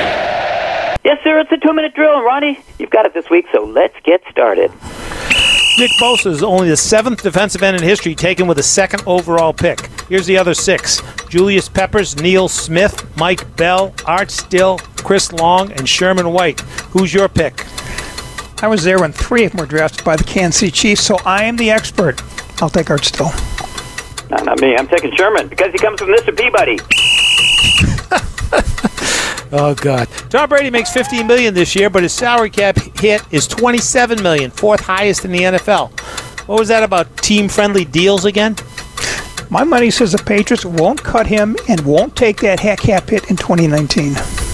Yes, sir, it's a two minute drill. And Ronnie, you've got it this week, so let's get started. Nick Bosa is only the seventh defensive end in history taken with a second overall pick. Here's the other six Julius Peppers, Neil Smith, Mike Bell, Art Still, Chris Long, and Sherman White. Who's your pick? I was there when three of them were drafted by the Kansas City Chiefs, so I am the expert. I'll take Art Still. No, not me. I'm taking Sherman because he comes from Mr. Peabody. Oh God! Tom Brady makes 15 million this year, but his salary cap hit is 27 million, fourth highest in the NFL. What was that about team-friendly deals again? My money says the Patriots won't cut him and won't take that hack cap hit in 2019.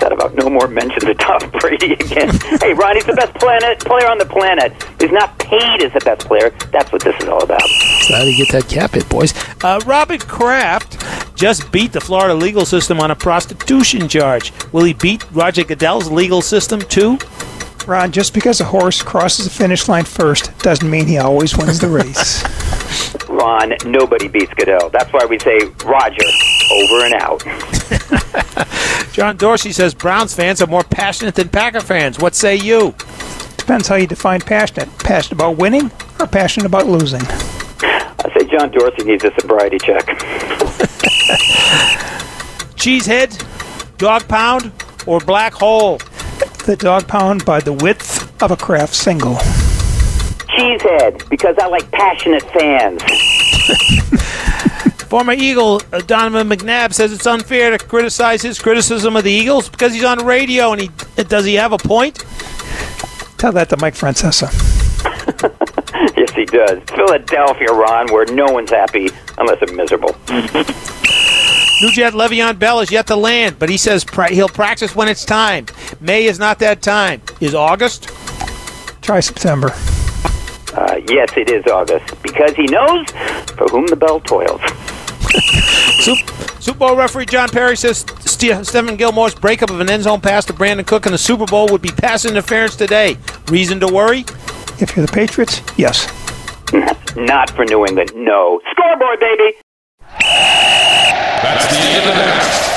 What's about? No more mentions of Tom Brady again. hey, Ronnie's the best planet player on the planet. He's not paid as the best player. That's what this is all about. So how do you get that cap hit, boys? Uh, Robert Kraft just beat the Florida legal system on a prostitution charge. Will he beat Roger Goodell's legal system too? Ron, just because a horse crosses the finish line first doesn't mean he always wins the race. Ron, nobody beats Goodell. That's why we say Roger over and out. John Dorsey says Browns fans are more passionate than Packer fans. What say you? Depends how you define passionate. Passionate about winning or passionate about losing? I say John Dorsey needs a sobriety check. Cheesehead, dog pound, or black hole? The dog pound by the width of a craft single. Cheesehead, because I like passionate fans. Former Eagle uh, Donovan McNabb says it's unfair to criticize his criticism of the Eagles because he's on radio and he does he have a point? Tell that to Mike Francesa. yes, he does. Philadelphia, Ron, where no one's happy unless they're miserable. New Jet Le'Veon Bell is yet to land, but he says pra- he'll practice when it's time. May is not that time. Is August? Try September. Uh, yes, it is August, because he knows for whom the bell toils. Super, Super Bowl referee John Parry says Ste- Stephon Gilmore's breakup of an end zone pass to Brandon Cook in the Super Bowl would be pass interference today. Reason to worry? If you're the Patriots, yes. Not for New England. No. Scoreboard, baby. That's the end of the half.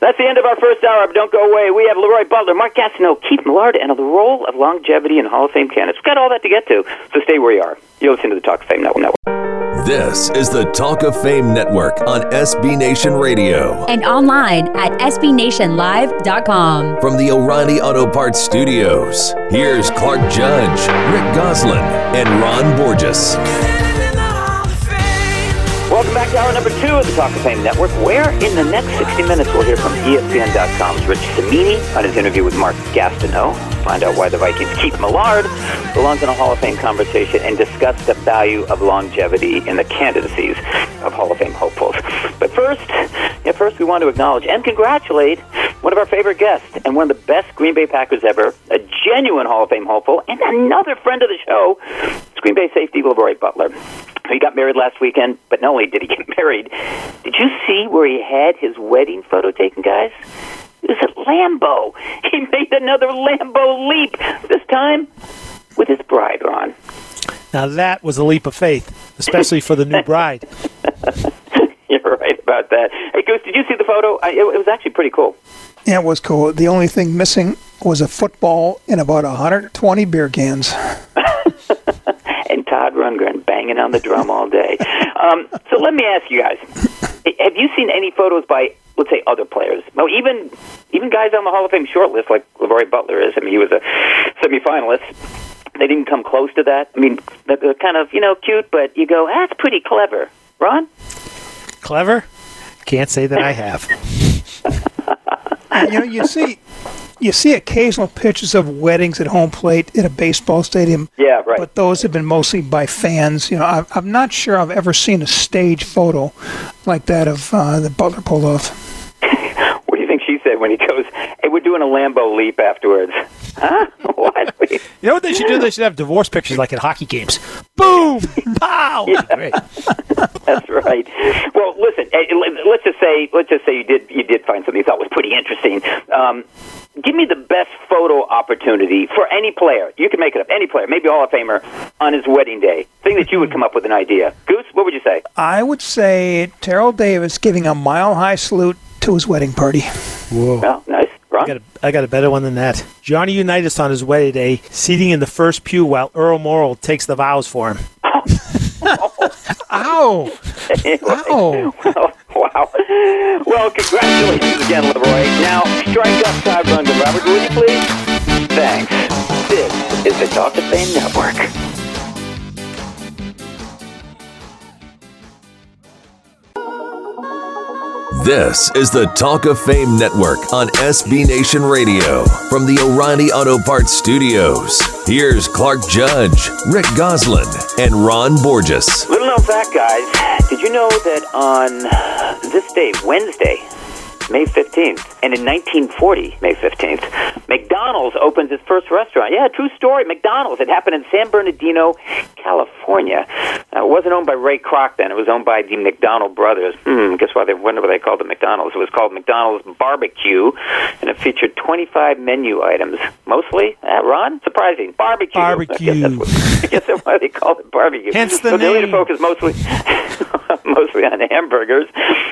That's the end of our first hour, but don't go away. We have Leroy Butler, Mark Gastineau, Keith Millard, and the role of longevity and Hall of Fame candidates. We've got all that to get to, so stay where you are. You're listening to the Talk of Fame Network. This is the Talk of Fame Network on SB Nation Radio. and online at sbnationlive.com. From the O'Reilly Auto Parts Studios, here's Clark Judge, Rick Gosselin, and Ron Borges. Welcome back to hour number two of the Talk of Fame Network, where in the next 60 minutes we'll hear from ESPN.com's Rich Cimini on his interview with Mark Gastineau, find out why the Vikings' Keith Millard belongs in a Hall of Fame conversation, and discuss the value of longevity in the candidacies of Hall of Fame hopefuls. But first, yeah, first we want to acknowledge and congratulate one of our favorite guests and one of the best Green Bay Packers ever, a genuine Hall of Fame hopeful, and another friend of the show, Green Bay safety Leroy Butler. He got married last weekend, but not only did he get married, did you see where he had his wedding photo taken, guys? Is it was at Lambeau. He made another Lambeau leap, this time with his bride, Ron. Now that was a leap of faith, especially for the new bride. You're right about that. Hey, Goose, did you see the photo? I, it, it was actually pretty cool. Yeah, it was cool. The only thing missing was a football and about 120 beer cans. and Todd Rundgren banging on the drum all day. Um, so let me ask you guys: Have you seen any photos by, let's say, other players? No, even even guys on the Hall of Fame shortlist, like LeRoy Butler is. I mean, he was a semifinalist. They didn't come close to that. I mean, they're they're kind of you know cute, but you go, ah, that's pretty clever, Ron. Clever? Can't say that I have. you know, you see, you see occasional pictures of weddings at home plate at a baseball stadium. Yeah, right. But those have been mostly by fans. You know, I, I'm not sure I've ever seen a stage photo like that of uh, the Butler pulled off. What do you think she said when he goes, "Hey, we're doing a Lambeau leap afterwards"? Huh? what? You know what they should do? They should have divorce pictures like at hockey games. Boom! Pow! Great. That's right. Well, listen. eh, Let's just say, let's just say you did you did find something you thought was pretty interesting. Um, give me the best photo opportunity for any player. You can make it up. Any player, maybe Hall of Famer, on his wedding day. Thing that you would come up with an idea. Goose, what would you say? I would say Terrell Davis giving a mile high salute to his wedding party. Whoa. Well, nice. I Ron? got, a, I got a better one than that. Johnny Unitas on his wedding day, seating in the first pew while Earl Morrall takes the vows for him. Ow! Ow! wow. Well, congratulations again, Leroy. Now, strike up Todd Rundgren. Robert, would you please? Thanks. This is the Talk of Fame Network. This is the Talk of Fame Network on SB Nation Radio. From the O'Reilly Auto Parts Studios, here's Clark Judge, Rick Gosselin, and Ron Borges. Little known fact, guys. Did you know that on this day, Wednesday, May 15th, and in 1940, May 15th, McDonald's opens its first restaurant. Yeah, true story. McDonald's. It happened in San Bernardino, California. It wasn't owned by Ray Kroc then. It was owned by the McDonald brothers. Hmm, guess why they wonder why they called it McDonald's. It was called McDonald's Barbecue, and it featured 25 menu items. Mostly, uh, Ron? Surprising. Barbecue. Barbecue. I guess that's, what, I guess that's why they called it barbecue. Hence the so name. focus mostly mostly on hamburgers.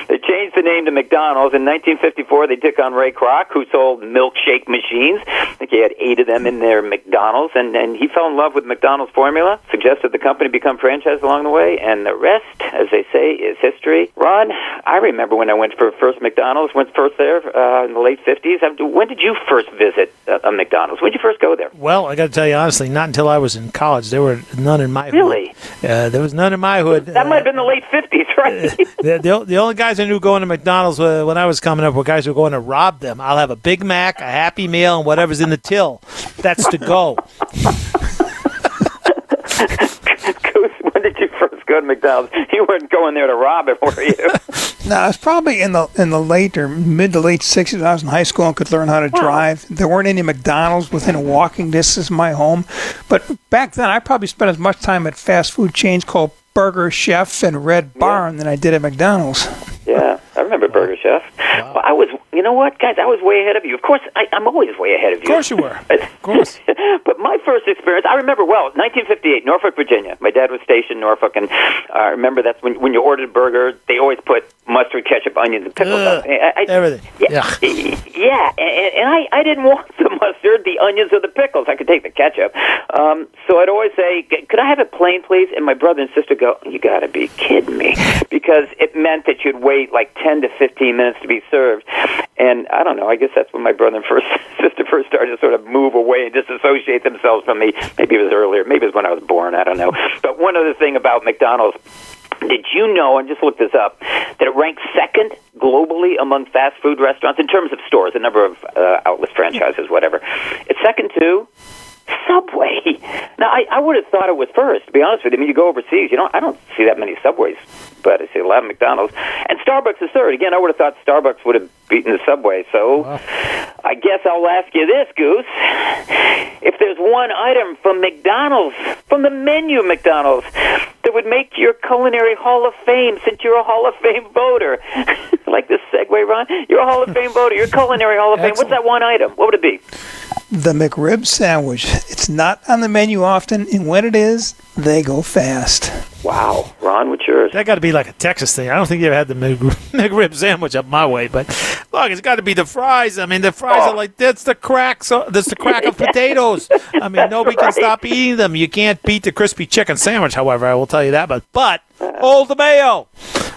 They changed the name to McDonald's in 1954. They took on Ray Kroc, who sold milkshake machines. I think he had eight of them in their McDonald's, and and he fell in love with McDonald's formula. Suggested the company become franchised along the way, and the rest, as they say, is history. Ron, I remember when I went for first McDonald's. Went first there uh, in the late 50s. Uh, When did you first visit a, McDonald's? When did you first go there? Well, I got to tell you honestly, not until I was in college. There were none in my Really? hood. Uh, there was none in my hood. That might have been the late 50s, right? the, the, the only guys I knew going to McDonald's uh, when I was coming up were guys who were going to rob them. I'll have a Big Mac, a Happy Meal, and whatever's in the till. That's to go. Goose, when did you first go to McDonald's? You weren't going there to rob it, were you? No, it's probably in the in the late or mid to late '60s. I was in high school and could learn how to drive. There weren't any McDonald's within a walking distance of my home, but back then I probably spent as much time at fast food chains called Burger Chef and Red Barn than I did at McDonald's. Yeah, I remember Burger Chef. Well, I was you know what, guys, I was way ahead of you. Of course, I, I'm always way ahead of you. Of course you were. Of course. but my first experience, I remember well, 1958, Norfolk, Virginia. My dad was stationed in Norfolk, and I remember that's when when you ordered a burger, they always put mustard, ketchup, onions, and pickles. Ugh, I, I, everything. Yeah, yeah, and, and I I didn't want the mustard, the onions, or the pickles. I could take the ketchup. Um, so I'd always say, "Could I have it plain, please?" And my brother and sister go, "You got to be kidding me," because it meant that you'd wait like 10 to 15 minutes to be served. And I don't know. I guess that's when my brother and first sister first started to sort of move away and disassociate themselves from me. Maybe it was earlier. Maybe it was when I was born. I don't know. But one other thing about McDonald's. Did you know, and just look this up, that it ranks second globally among fast food restaurants in terms of stores, the number of uh, outlets, franchises, whatever? It's second to Subway. Now, I, I would have thought it was first. To be honest with you, I mean, you go overseas, you know, I don't see that many Subways, but I see a lot of McDonald's, and Starbucks is third. Again, I would have thought Starbucks would have beaten the Subway. So, wow. I guess I'll ask you this, Goose: If there's one item from McDonald's, from the menu McDonald's, that would make your culinary Hall of Fame, since you're a Hall of Fame voter, like this segue, Ron, you're a Hall of Fame voter, you're a culinary Hall of Fame. What's that one item? What would it be? The McRib sandwich. It's not on the menu often, and when it is, they go fast. Wow, Ron, what's yours? That got to be like a Texas thing. I don't think you ever had the McRib sandwich up my way, but look, it's got to be the fries. I mean, the fries oh. are like that's the crack. So that's the crack of potatoes. I mean, nobody right. can stop eating them. You can't beat the crispy chicken sandwich. However, I will tell you that. But but hold the mayo.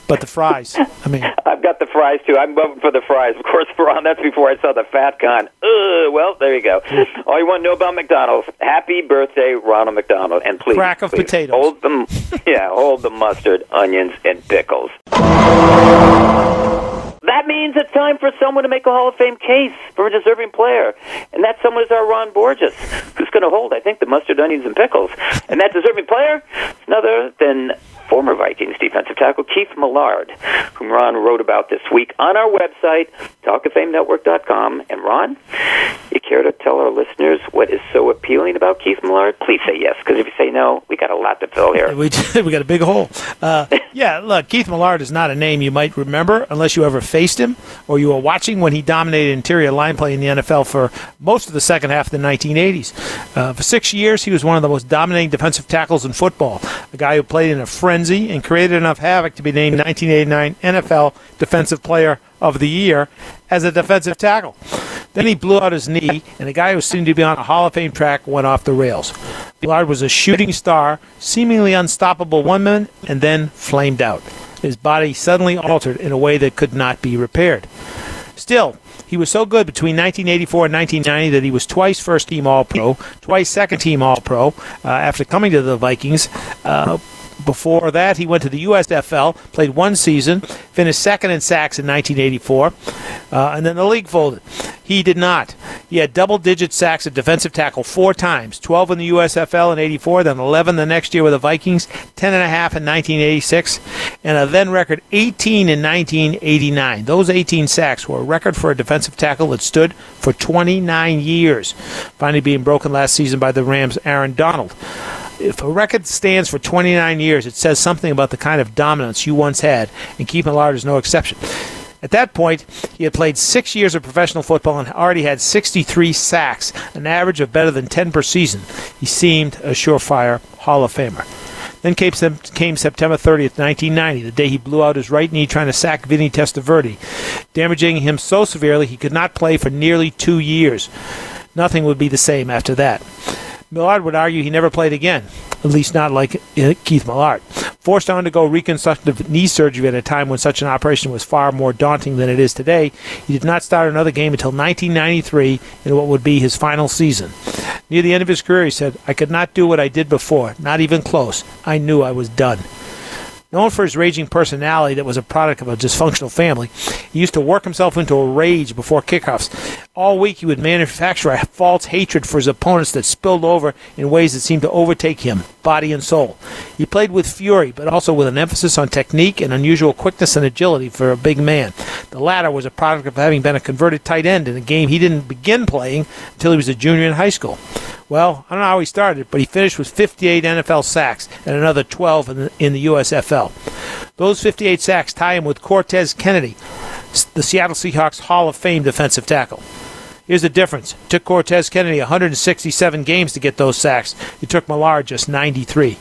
But the fries. I mean, I've got the fries too. I'm voting for the fries. Of course, Ron. That's before I saw the fat con. Ugh, well, there you go. All you want to know about McDonald's? Happy birthday, Ronald McDonald, and please, crack of please, potatoes. Hold them. Yeah, hold the mustard, onions, and pickles. That means it's time for someone to make a Hall of Fame case for a deserving player. And that someone is our Ron Borges, who's going to hold, I think, the mustard, onions, and pickles. And that deserving player is none other than former Vikings defensive tackle Keith Millard, whom Ron wrote about this week on our website, talkoffamenetwork.com. And Ron, you care to tell our listeners what is so appealing about Keith Millard? Please say yes, because if you say no, we got a lot to fill here. we we got a big hole. Uh, yeah, look, Keith Millard is not a name you might remember unless you ever faced him or you were watching when he dominated interior line play in the NFL for most of the second half of the 1980s. Uh, for six years, he was one of the most dominating defensive tackles in football. A guy who played in a frenzy and created enough havoc to be named 1989 NFL Defensive Player of the Year as a defensive tackle. Then he blew out his knee, and the guy who seemed to be on a Hall of Fame track went off the rails. Millard was a shooting star, seemingly unstoppable one minute, and then flamed out. His body suddenly altered in a way that could not be repaired. Still, he was so good between 1984 and 1990 that he was twice first team All Pro, twice second team All Pro uh, after coming to the Vikings. Uh, before that, he went to the USFL, played one season, finished second in sacks in 1984, uh, and then the league folded. He did not. He had double digit sacks at defensive tackle four times 12 in the USFL in 84, then 11 the next year with the Vikings, 10 and a half in 1986, and a then record 18 in 1989. Those 18 sacks were a record for a defensive tackle that stood for 29 years, finally being broken last season by the Rams' Aaron Donald if a record stands for 29 years, it says something about the kind of dominance you once had, and Keith Millard is no exception. At that point, he had played six years of professional football and already had 63 sacks, an average of better than 10 per season. He seemed a surefire Hall of Famer. Then came, came September 30th, 1990, the day he blew out his right knee trying to sack Vinny Testaverde, damaging him so severely he could not play for nearly two years. Nothing would be the same after that. Millard would argue he never played again, at least not like uh, Keith Millard. Forced to undergo reconstructive knee surgery at a time when such an operation was far more daunting than it is today, he did not start another game until 1993 in what would be his final season. Near the end of his career, he said, I could not do what I did before, not even close. I knew I was done. Known for his raging personality that was a product of a dysfunctional family, he used to work himself into a rage before kickoffs. All week he would manufacture a false hatred for his opponents that spilled over in ways that seemed to overtake him, body and soul. He played with fury, but also with an emphasis on technique and unusual quickness and agility for a big man. The latter was a product of having been a converted tight end in a game he didn't begin playing until he was a junior in high school. Well, I don't know how he started, but he finished with 58 NFL sacks and another 12 in the, in the USFL. Those 58 sacks tie him with Cortez Kennedy, the Seattle Seahawks Hall of Fame defensive tackle. Here's the difference. It took Cortez Kennedy 167 games to get those sacks. It took Millard just 93.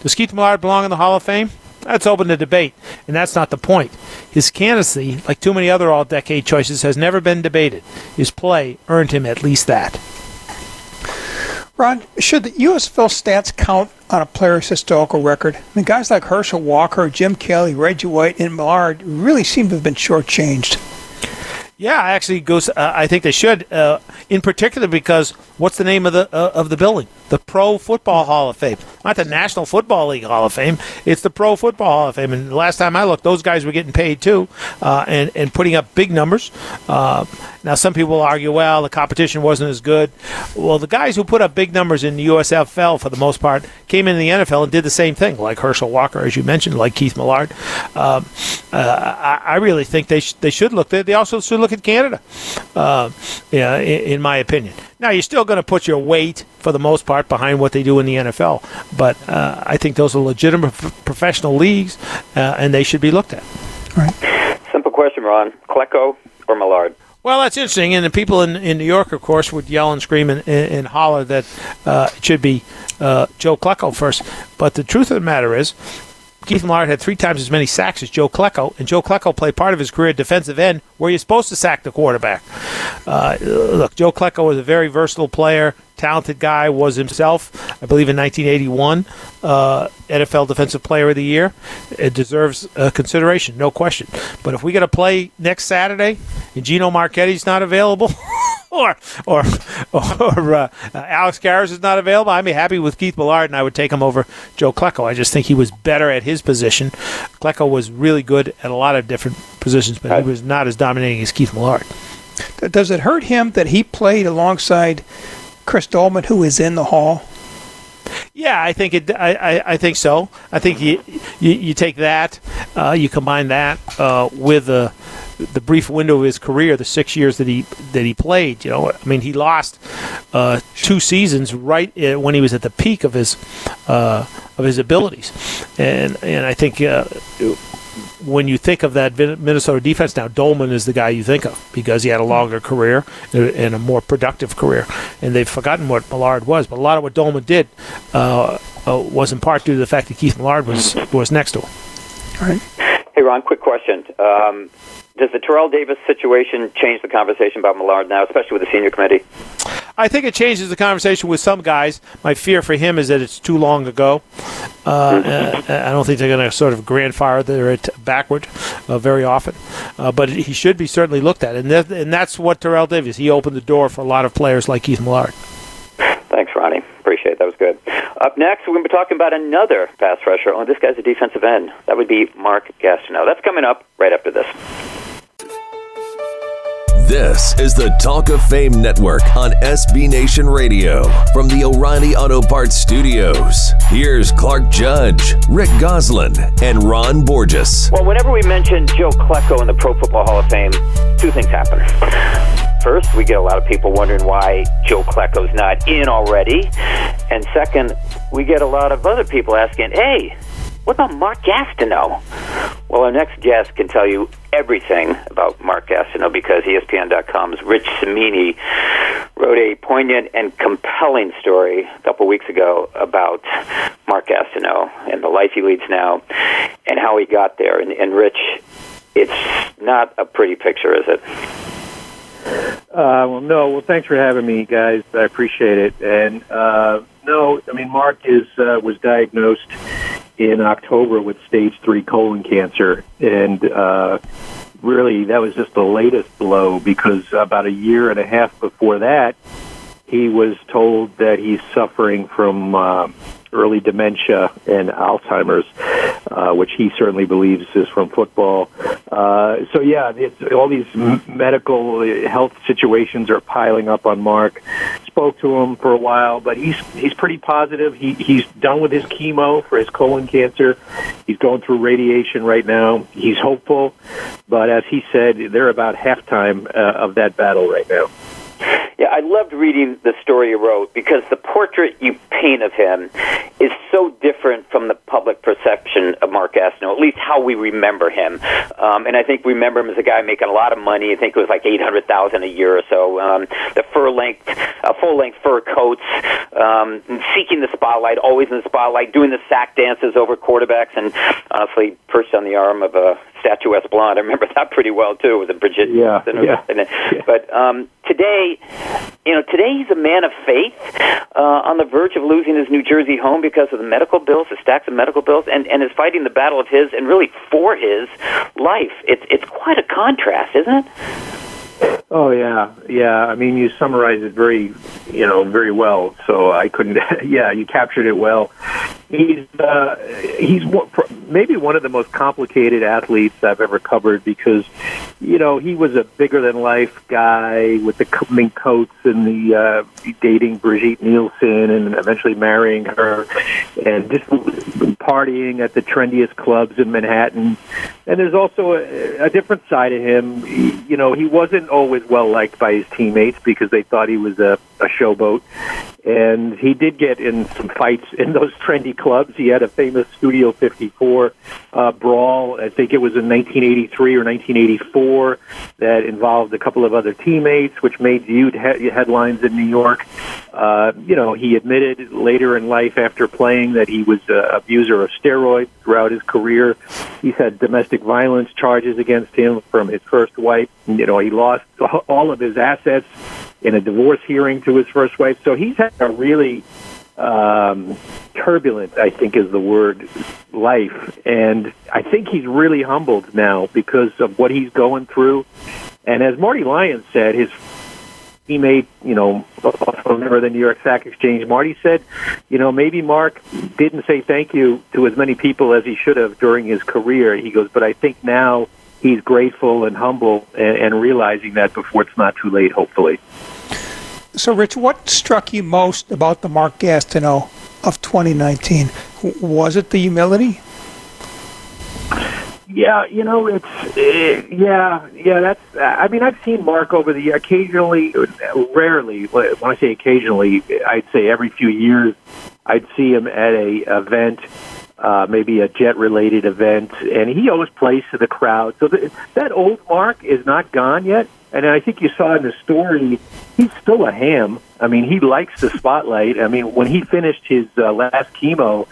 Does Keith Millard belong in the Hall of Fame? That's open to debate, and that's not the point. His candidacy, like too many other all decade choices, has never been debated. His play earned him at least that. Ron, should the USFL stats count on a player's historical record? I mean, guys like Herschel Walker, Jim Kelly, Reggie White, and Millard really seem to have been shortchanged. Yeah, actually, goes. Uh, I think they should, uh, in particular, because what's the name of the uh, of the building? The Pro Football Hall of Fame, not the National Football League Hall of Fame. It's the Pro Football Hall of Fame. And the last time I looked, those guys were getting paid too, uh, and and putting up big numbers. Uh, now, some people argue, well, the competition wasn't as good. Well, the guys who put up big numbers in the USFL, for the most part, came in the NFL and did the same thing, like Herschel Walker, as you mentioned, like Keith Millard. Um, uh, I, I, really think they sh- they should look. They, they also should look at Canada. Uh, yeah, in, my opinion. Now you're still going to put your weight for the most part behind what they do in the NFL, but uh, I think those are legitimate professional leagues, uh, and they should be looked at. Right. Simple question, Ron: Klecko or Millard? Well, that's interesting, and the people in, in New York, of course, would yell and scream and, and, and holler that uh, it should be uh, Joe Klecko first. But the truth of the matter is, Keith Millard had three times as many sacks as Joe Klecko, and Joe Klecko played part of his career at defensive end, where you're supposed to sack the quarterback. Uh, look, Joe Klecko was a very versatile player, talented guy, was himself, I believe, in 1981, uh, NFL Defensive Player of the Year. It deserves uh, consideration, no question. But if we got to play next Saturday and Gino Marchetti's not available, or or or uh, Alex Karras is not available, I'd be happy with Keith Millard, and I would take him over Joe Klecko. I just think he was better at his position. Klecko was really good at a lot of different positions, but he was not as dominating as Keith Millard. Does it hurt him that he played alongside Chris Doleman, who is in the Hall? Yeah, I think it. I, I, I, think so. I think you you, you take that, uh, you combine that uh, with the the brief window of his career, the six years that he that he played. You know, I mean, he lost uh, two seasons right uh, when he was at the peak of his uh, of his abilities, and and I think uh, when you think of that Minnesota defense now, Doleman is the guy you think of because he had a longer career and a more productive career. And they've forgotten what Millard was, but a lot of what Doleman did uh, uh, was in part due to the fact that Keith Millard was was next to him. All right. Hey, Ron, quick question. Um, does the Terrell Davis situation change the conversation about Millard now, especially with the senior committee? I think it changes the conversation with some guys. My fear for him is that it's too long ago. Uh, mm-hmm. I don't think they're going to sort of grandfather it backward uh, very often. Uh, but he should be certainly looked at, and that, and that's what Terrell Davis. He opened the door for a lot of players like Keith Millard. Thanks, Ronnie. Appreciate it. That was good. Up next, we're going to be talking about another pass rusher. Oh, this guy's a defensive end. That would be Mark Gastineau. That's coming up right after this. This is the Talk of Fame Network on SB Nation Radio from the O'Reilly Auto Parts Studios. Here's Clark Judge, Rick Gosselin, and Ron Borges. Well, whenever we mention Joe Klecko in the Pro Football Hall of Fame, two things happen. First, we get a lot of people wondering why Joe Klecko's not in already. And second, we get a lot of other people asking, hey, what about Mark Gastineau? Well, our next guest can tell you everything about Mark Gastineau because ESPN.com's Rich Cimini wrote a poignant and compelling story a couple weeks ago about Mark Gastineau and the life he leads now and how he got there. And, and Rich, it's not a pretty picture, is it? Uh, well, no. Well, thanks for having me, guys. I appreciate it. And uh, no, I mean, Mark is uh, was diagnosed in October with stage three colon cancer, and uh, really that was just the latest blow because about a year and a half before that, he was told that he's suffering from uh, early dementia and Alzheimer's, uh, which he certainly believes is from football. Uh, so yeah, all these medical uh, health situations are piling up on Mark. Spoke to him for a while, but he's he's pretty positive. He he's done with his chemo for his colon cancer. He's going through radiation right now. He's hopeful, but as he said, they're about halftime uh, of that battle right now. Yeah, I loved reading the story you wrote because the portrait you paint of him is so different from the public perception of Mark Gastineau, at least how we remember him. Um, and I think we remember him as a guy making a lot of money. I think it was like eight hundred thousand a year or so. Um, the fur length, uh, full length fur coats, um, seeking the spotlight, always in the spotlight, doing the sack dances over quarterbacks, and honestly perched on the arm of a statuesque blonde. I remember that pretty well too. It was a Brigitte. Yeah, yeah. yeah. But um, today, you know, today he's a man of faith, uh, on the verge of losing his New Jersey home because of the medical bills, the stacks of medical bills, and and is fighting the battle of his and really for his life. It's it's quite a contrast, isn't it? Oh yeah, yeah. I mean, you summarized it very, you know, very well. So I couldn't. Yeah, you captured it well. He's uh, he's one, maybe one of the most complicated athletes I've ever covered because, you know, he was a bigger than life guy with the mink coats and the uh, dating Brigitte Nielsen and eventually marrying her, and just partying at the trendiest clubs in Manhattan. And there's also a, a different side of him. You know, he wasn't always well liked by his teammates because they thought he was a, a showboat. And he did get in some fights in those trendy clubs. He had a famous Studio 54 uh, brawl. I think it was in 1983 or 1984 that involved a couple of other teammates, which made huge he- headlines in New York. Uh, you know, he admitted later in life after playing that he was an abuser of steroids throughout his career. He's had domestic violence charges against him from his first wife. You know, he lost all of his assets in a divorce hearing to his first wife. So he's had a really um, turbulent, I think is the word, life. And I think he's really humbled now because of what he's going through. And as Marty Lyons said, his teammate, you know, a member of the New York Stock Exchange, Marty said, you know, maybe Mark didn't say thank you to as many people as he should have during his career. He goes, but I think now he's grateful and humble and, and realizing that before it's not too late, hopefully. So, Rich, what struck you most about the Mark Gastineau of 2019? Was it the humility? Yeah, you know, it's uh, yeah, yeah. That's. I mean, I've seen Mark over the occasionally, rarely. When I say occasionally, I'd say every few years, I'd see him at a event uh, maybe a jet related event, and he always plays to the crowd. So that old Mark is not gone yet. And I think you saw in the story, he's still a ham. I mean, he likes the spotlight. I mean, when he finished his uh, last chemo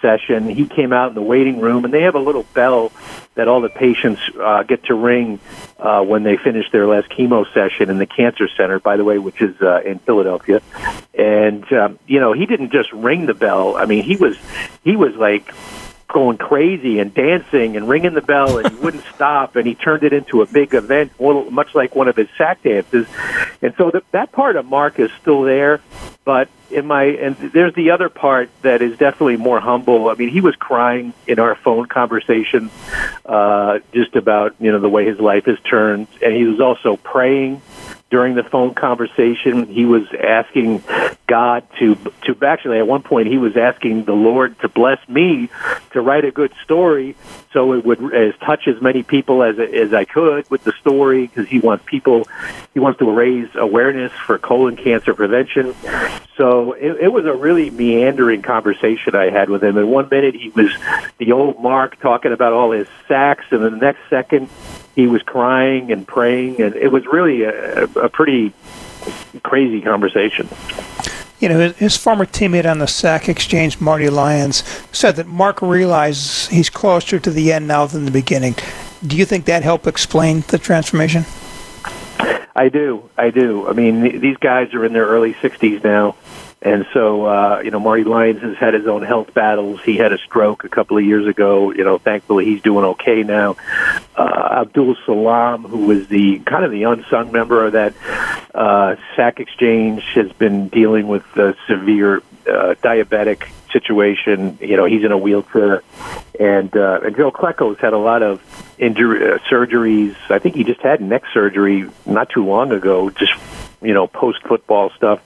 session, he came out in the waiting room, and they have a little bell that all the patients uh, get to ring uh, when they finish their last chemo session in the cancer center, by the way, which is uh, in Philadelphia. And um, you know, he didn't just ring the bell. I mean, he was he was like going crazy and dancing and ringing the bell and he wouldn't stop and he turned it into a big event much like one of his sack dances. And so the, that part of mark is still there but in my and there's the other part that is definitely more humble. I mean he was crying in our phone conversation uh just about you know the way his life has turned. And he was also praying during the phone conversation he was asking god to to actually at one point he was asking the lord to bless me to write a good story so it would as touch as many people as as i could with the story because he wants people he wants to raise awareness for colon cancer prevention. So it, it was a really meandering conversation i had with him. In one minute he was the old mark talking about all his sacks and the next second he was crying and praying, and it was really a, a pretty crazy conversation. You know, his former teammate on the SAC exchange, Marty Lyons, said that Mark realizes he's closer to the end now than the beginning. Do you think that helped explain the transformation? I do. I do. I mean, these guys are in their early 60s now. And so, uh, you know, Marty Lyons has had his own health battles. He had a stroke a couple of years ago. You know, thankfully he's doing okay now. Uh, Abdul Salaam, who was the kind of the unsung member of that uh, SAC exchange, has been dealing with a severe uh, diabetic situation. You know, he's in a wheelchair, and uh, and Joe Klecko's had a lot of injury uh, surgeries. I think he just had neck surgery not too long ago, just you know, post football stuff.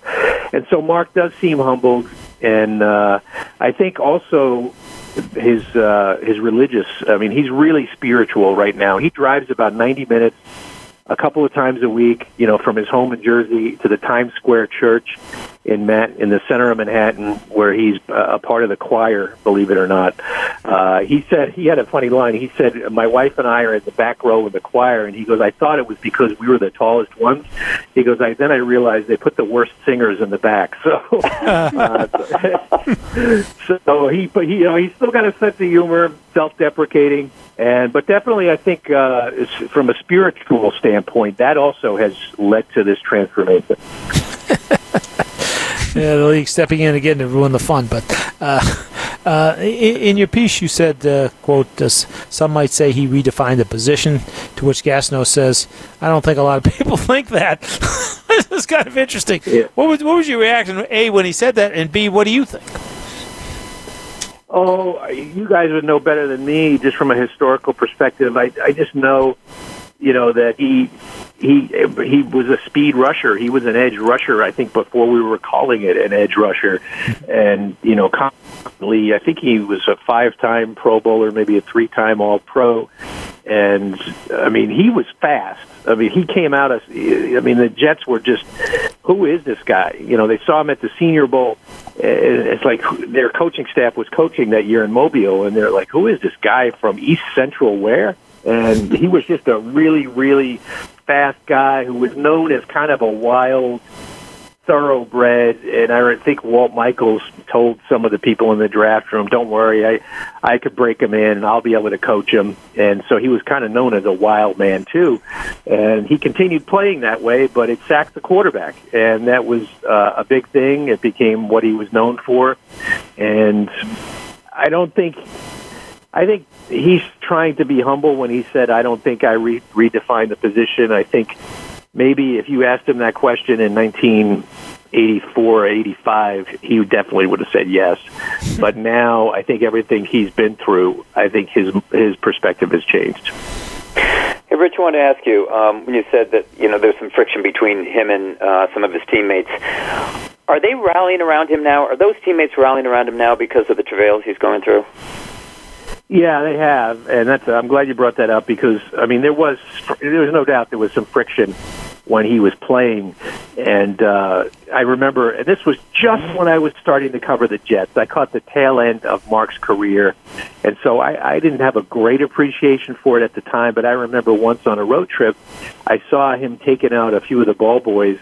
And so Mark does seem humbled, and uh, I think also his uh, his religious. I mean, he's really spiritual right now. He drives about ninety minutes a couple of times a week, you know, from his home in Jersey to the Times Square Church in Matt in the center of Manhattan, where he's uh, a part of the choir. Believe it or not, uh, he said he had a funny line. He said, "My wife and I are in the back row of the choir," and he goes, "I thought it was because we were the tallest ones." He goes, "I then I realized they put the worst singers in the back." So, uh, so he, but he, you know, he's still got a sense of humor, self-deprecating, and but definitely, I think uh, from a spiritual standpoint, that also has led to this transformation. yeah, the league stepping in again to ruin the fun. But uh, uh, in, in, your piece, you said, uh, "quote uh, Some might say he redefined the position." To which Gastineau says, "I don't think a lot of people think that." this is kind of interesting. Yeah. What was what was your reaction? A when he said that, and B, what do you think? Oh, you guys would know better than me, just from a historical perspective. I I just know, you know, that he he he was a speed rusher. He was an edge rusher, I think, before we were calling it an edge rusher. And you know, constantly, I think he was a five-time Pro Bowler, maybe a three-time All Pro. And I mean, he was fast. I mean, he came out as. I mean, the Jets were just, who is this guy? You know, they saw him at the Senior Bowl. It's like their coaching staff was coaching that year in Mobile, and they're like, who is this guy from East Central? Where? And he was just a really, really fast guy who was known as kind of a wild thoroughbred and I think Walt Michaels told some of the people in the draft room, "Don't worry, I I could break him in and I'll be able to coach him." And so he was kind of known as a wild man too. And he continued playing that way, but it sacked the quarterback, and that was uh, a big thing. It became what he was known for. And I don't think I think he's trying to be humble when he said, "I don't think I re- redefined the position." I think maybe if you asked him that question in 1984, 85, he definitely would have said yes. but now, I think everything he's been through, I think his his perspective has changed. Hey, Rich, I want to ask you um, when you said that you know there's some friction between him and uh, some of his teammates. Are they rallying around him now? Are those teammates rallying around him now because of the travails he's going through? Yeah, they have, and that's. I'm glad you brought that up because I mean there was there was no doubt there was some friction when he was playing, and uh, I remember and this was just when I was starting to cover the Jets. I caught the tail end of Mark's career, and so I, I didn't have a great appreciation for it at the time. But I remember once on a road trip, I saw him taking out a few of the ball boys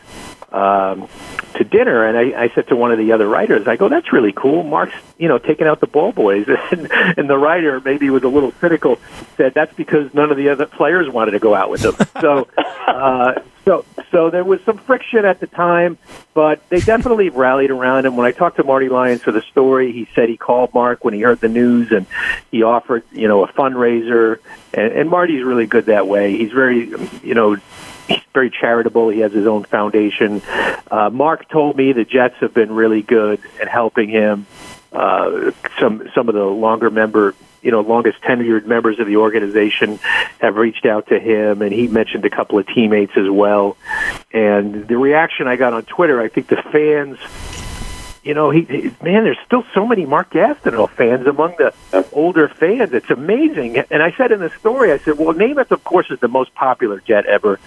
um, to dinner, and I, I said to one of the other writers, I go, "That's really cool." Mark's, you know, taking out the ball boys, and, and the writer maybe was a little cynical, said that's because none of the other players wanted to go out with him. So, uh, so, so there was some friction at the time, but they definitely rallied around him. When I talked to Marty Lyons for the story, he said he called Mark when he heard the news, and he offered, you know, a fundraiser. And, and Marty's really good that way. He's very, you know he's very charitable. He has his own foundation. Uh, Mark told me the Jets have been really good at helping him. Uh, some some of the longer member, you know, longest tenured members of the organization have reached out to him, and he mentioned a couple of teammates as well. And the reaction I got on Twitter, I think the fans you know, he, he man, there's still so many Mark Gastineau fans among the older fans. It's amazing. And I said in the story, I said, well, Namath, of course, is the most popular Jet ever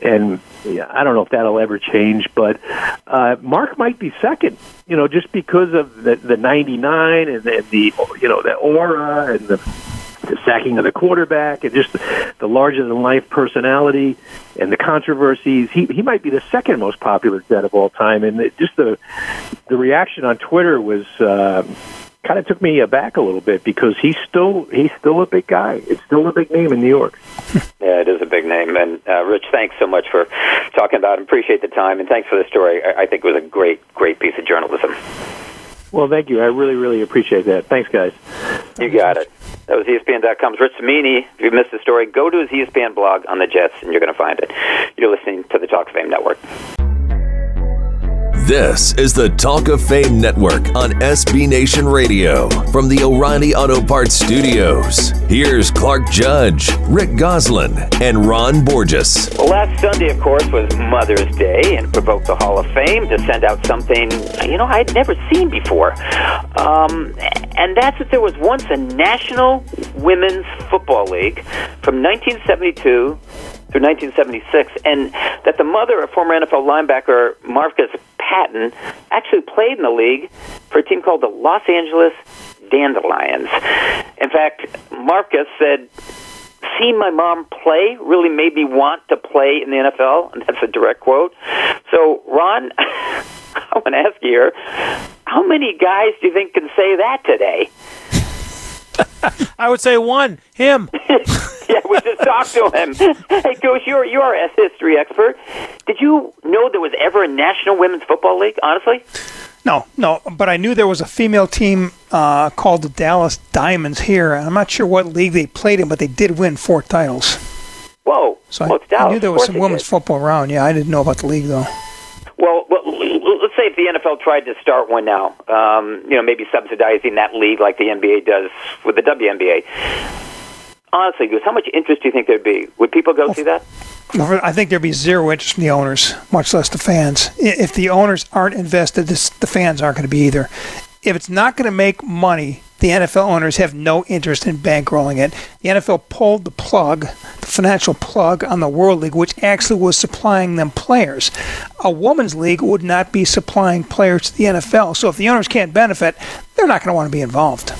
and yeah, I don't know if that'll ever change, but uh, Mark might be second. You know, just because of the the '99 and, and the you know the aura and the the sacking of the quarterback and just the larger than life personality and the controversies. He he might be the second most popular Jet of all time, and it, just the the reaction on Twitter was. Uh, kind of took me aback a little bit because he's still he's still a big guy. It's still a big name in New York. yeah, it is a big name. And uh, Rich, thanks so much for talking about it. Appreciate the time, and thanks for the story. I, I think it was a great, great piece of journalism. Well, thank you. I really, really appreciate that. Thanks, guys. You got it. That was ESPN.com's Rich Cimini. If you missed the story, go to his ESPN blog on the Jets, and you're going to find it. You're listening to the Talk Fame Network. This is the Talk of Fame Network on SB Nation Radio from the O'Reilly Auto Parts Studios. Here's Clark Judge, Rick Gosselin, and Ron Borges. Well, last Sunday, of course, was Mother's Day and provoked the Hall of Fame to send out something, you know, I'd never seen before. Um, and that's that there was once a National Women's Football League from 1972 through 1976, and that the mother of former NFL linebacker Marcus Patton actually played in the league for a team called the Los Angeles Dandelions. In fact, Marcus said, Seeing my mom play really made me want to play in the NFL, and that's a direct quote. So, Ron, I want to ask you here how many guys do you think can say that today? I would say one, him. yeah, we just talked to him. Hey, Goose, you're you're a history expert. Did you know there was ever a National Women's Football League? Honestly. No, no, but I knew there was a female team uh, called the Dallas Diamonds here. I'm not sure what league they played in, but they did win four titles. Whoa! So well, I, I, knew there was some women's did. football around. Yeah, I didn't know about the league though. Say if the NFL tried to start one now, um, you know, maybe subsidizing that league like the NBA does with the WNBA. Honestly, Goose, how much interest do you think there'd be? Would people go see that? I think there'd be zero interest from the owners, much less the fans. If the owners aren't invested, the fans aren't going to be either. If it's not going to make money, the NFL owners have no interest in bankrolling it. The NFL pulled the plug, the financial plug on the World League, which actually was supplying them players. A women's league would not be supplying players to the NFL. So if the owners can't benefit, they're not going to want to be involved.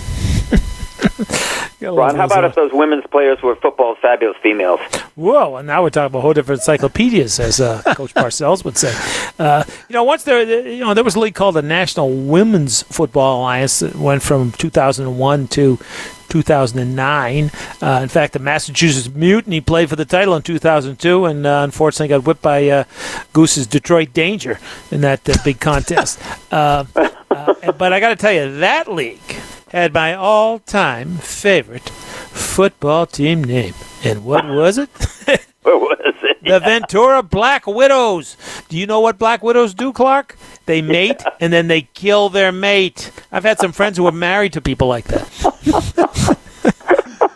Ron, how about if those women's players were football's fabulous females? Whoa, and now we're talking about whole different encyclopedias, as uh, Coach Parcells would say. Uh, you know, once there, you know, there was a league called the National Women's Football Alliance that went from 2001 to 2009. Uh, in fact, the Massachusetts Mutiny played for the title in 2002, and uh, unfortunately got whipped by uh, Goose's Detroit Danger in that uh, big contest. Uh, uh, but I got to tell you, that league had my all-time favorite football team name, and what was it? what was it? The Ventura Black Widows. Do you know what Black Widows do, Clark? They mate yeah. and then they kill their mate. I've had some friends who were married to people like that.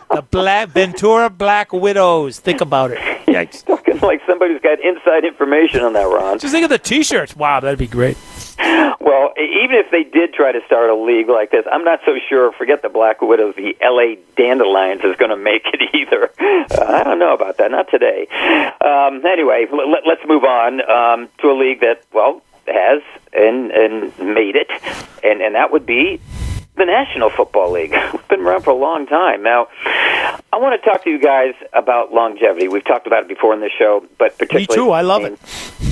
the Black Ventura Black Widows. Think about it. Yikes. Talking like somebody's got inside information on that, Ron. Just think of the T-shirts. Wow, that'd be great. Well, even if they did try to start a league like this, I'm not so sure. Forget the Black Widows, the L.A. Dandelions is going to make it either. Uh, I don't know about that. Not today. Um, anyway, let, us move on um, to a league that, well, has and and made it, and and that would be the National Football League. It's been around for a long time. Now, I want to talk to you guys about longevity. We've talked about it before in the show, but particularly. Me too. I love it.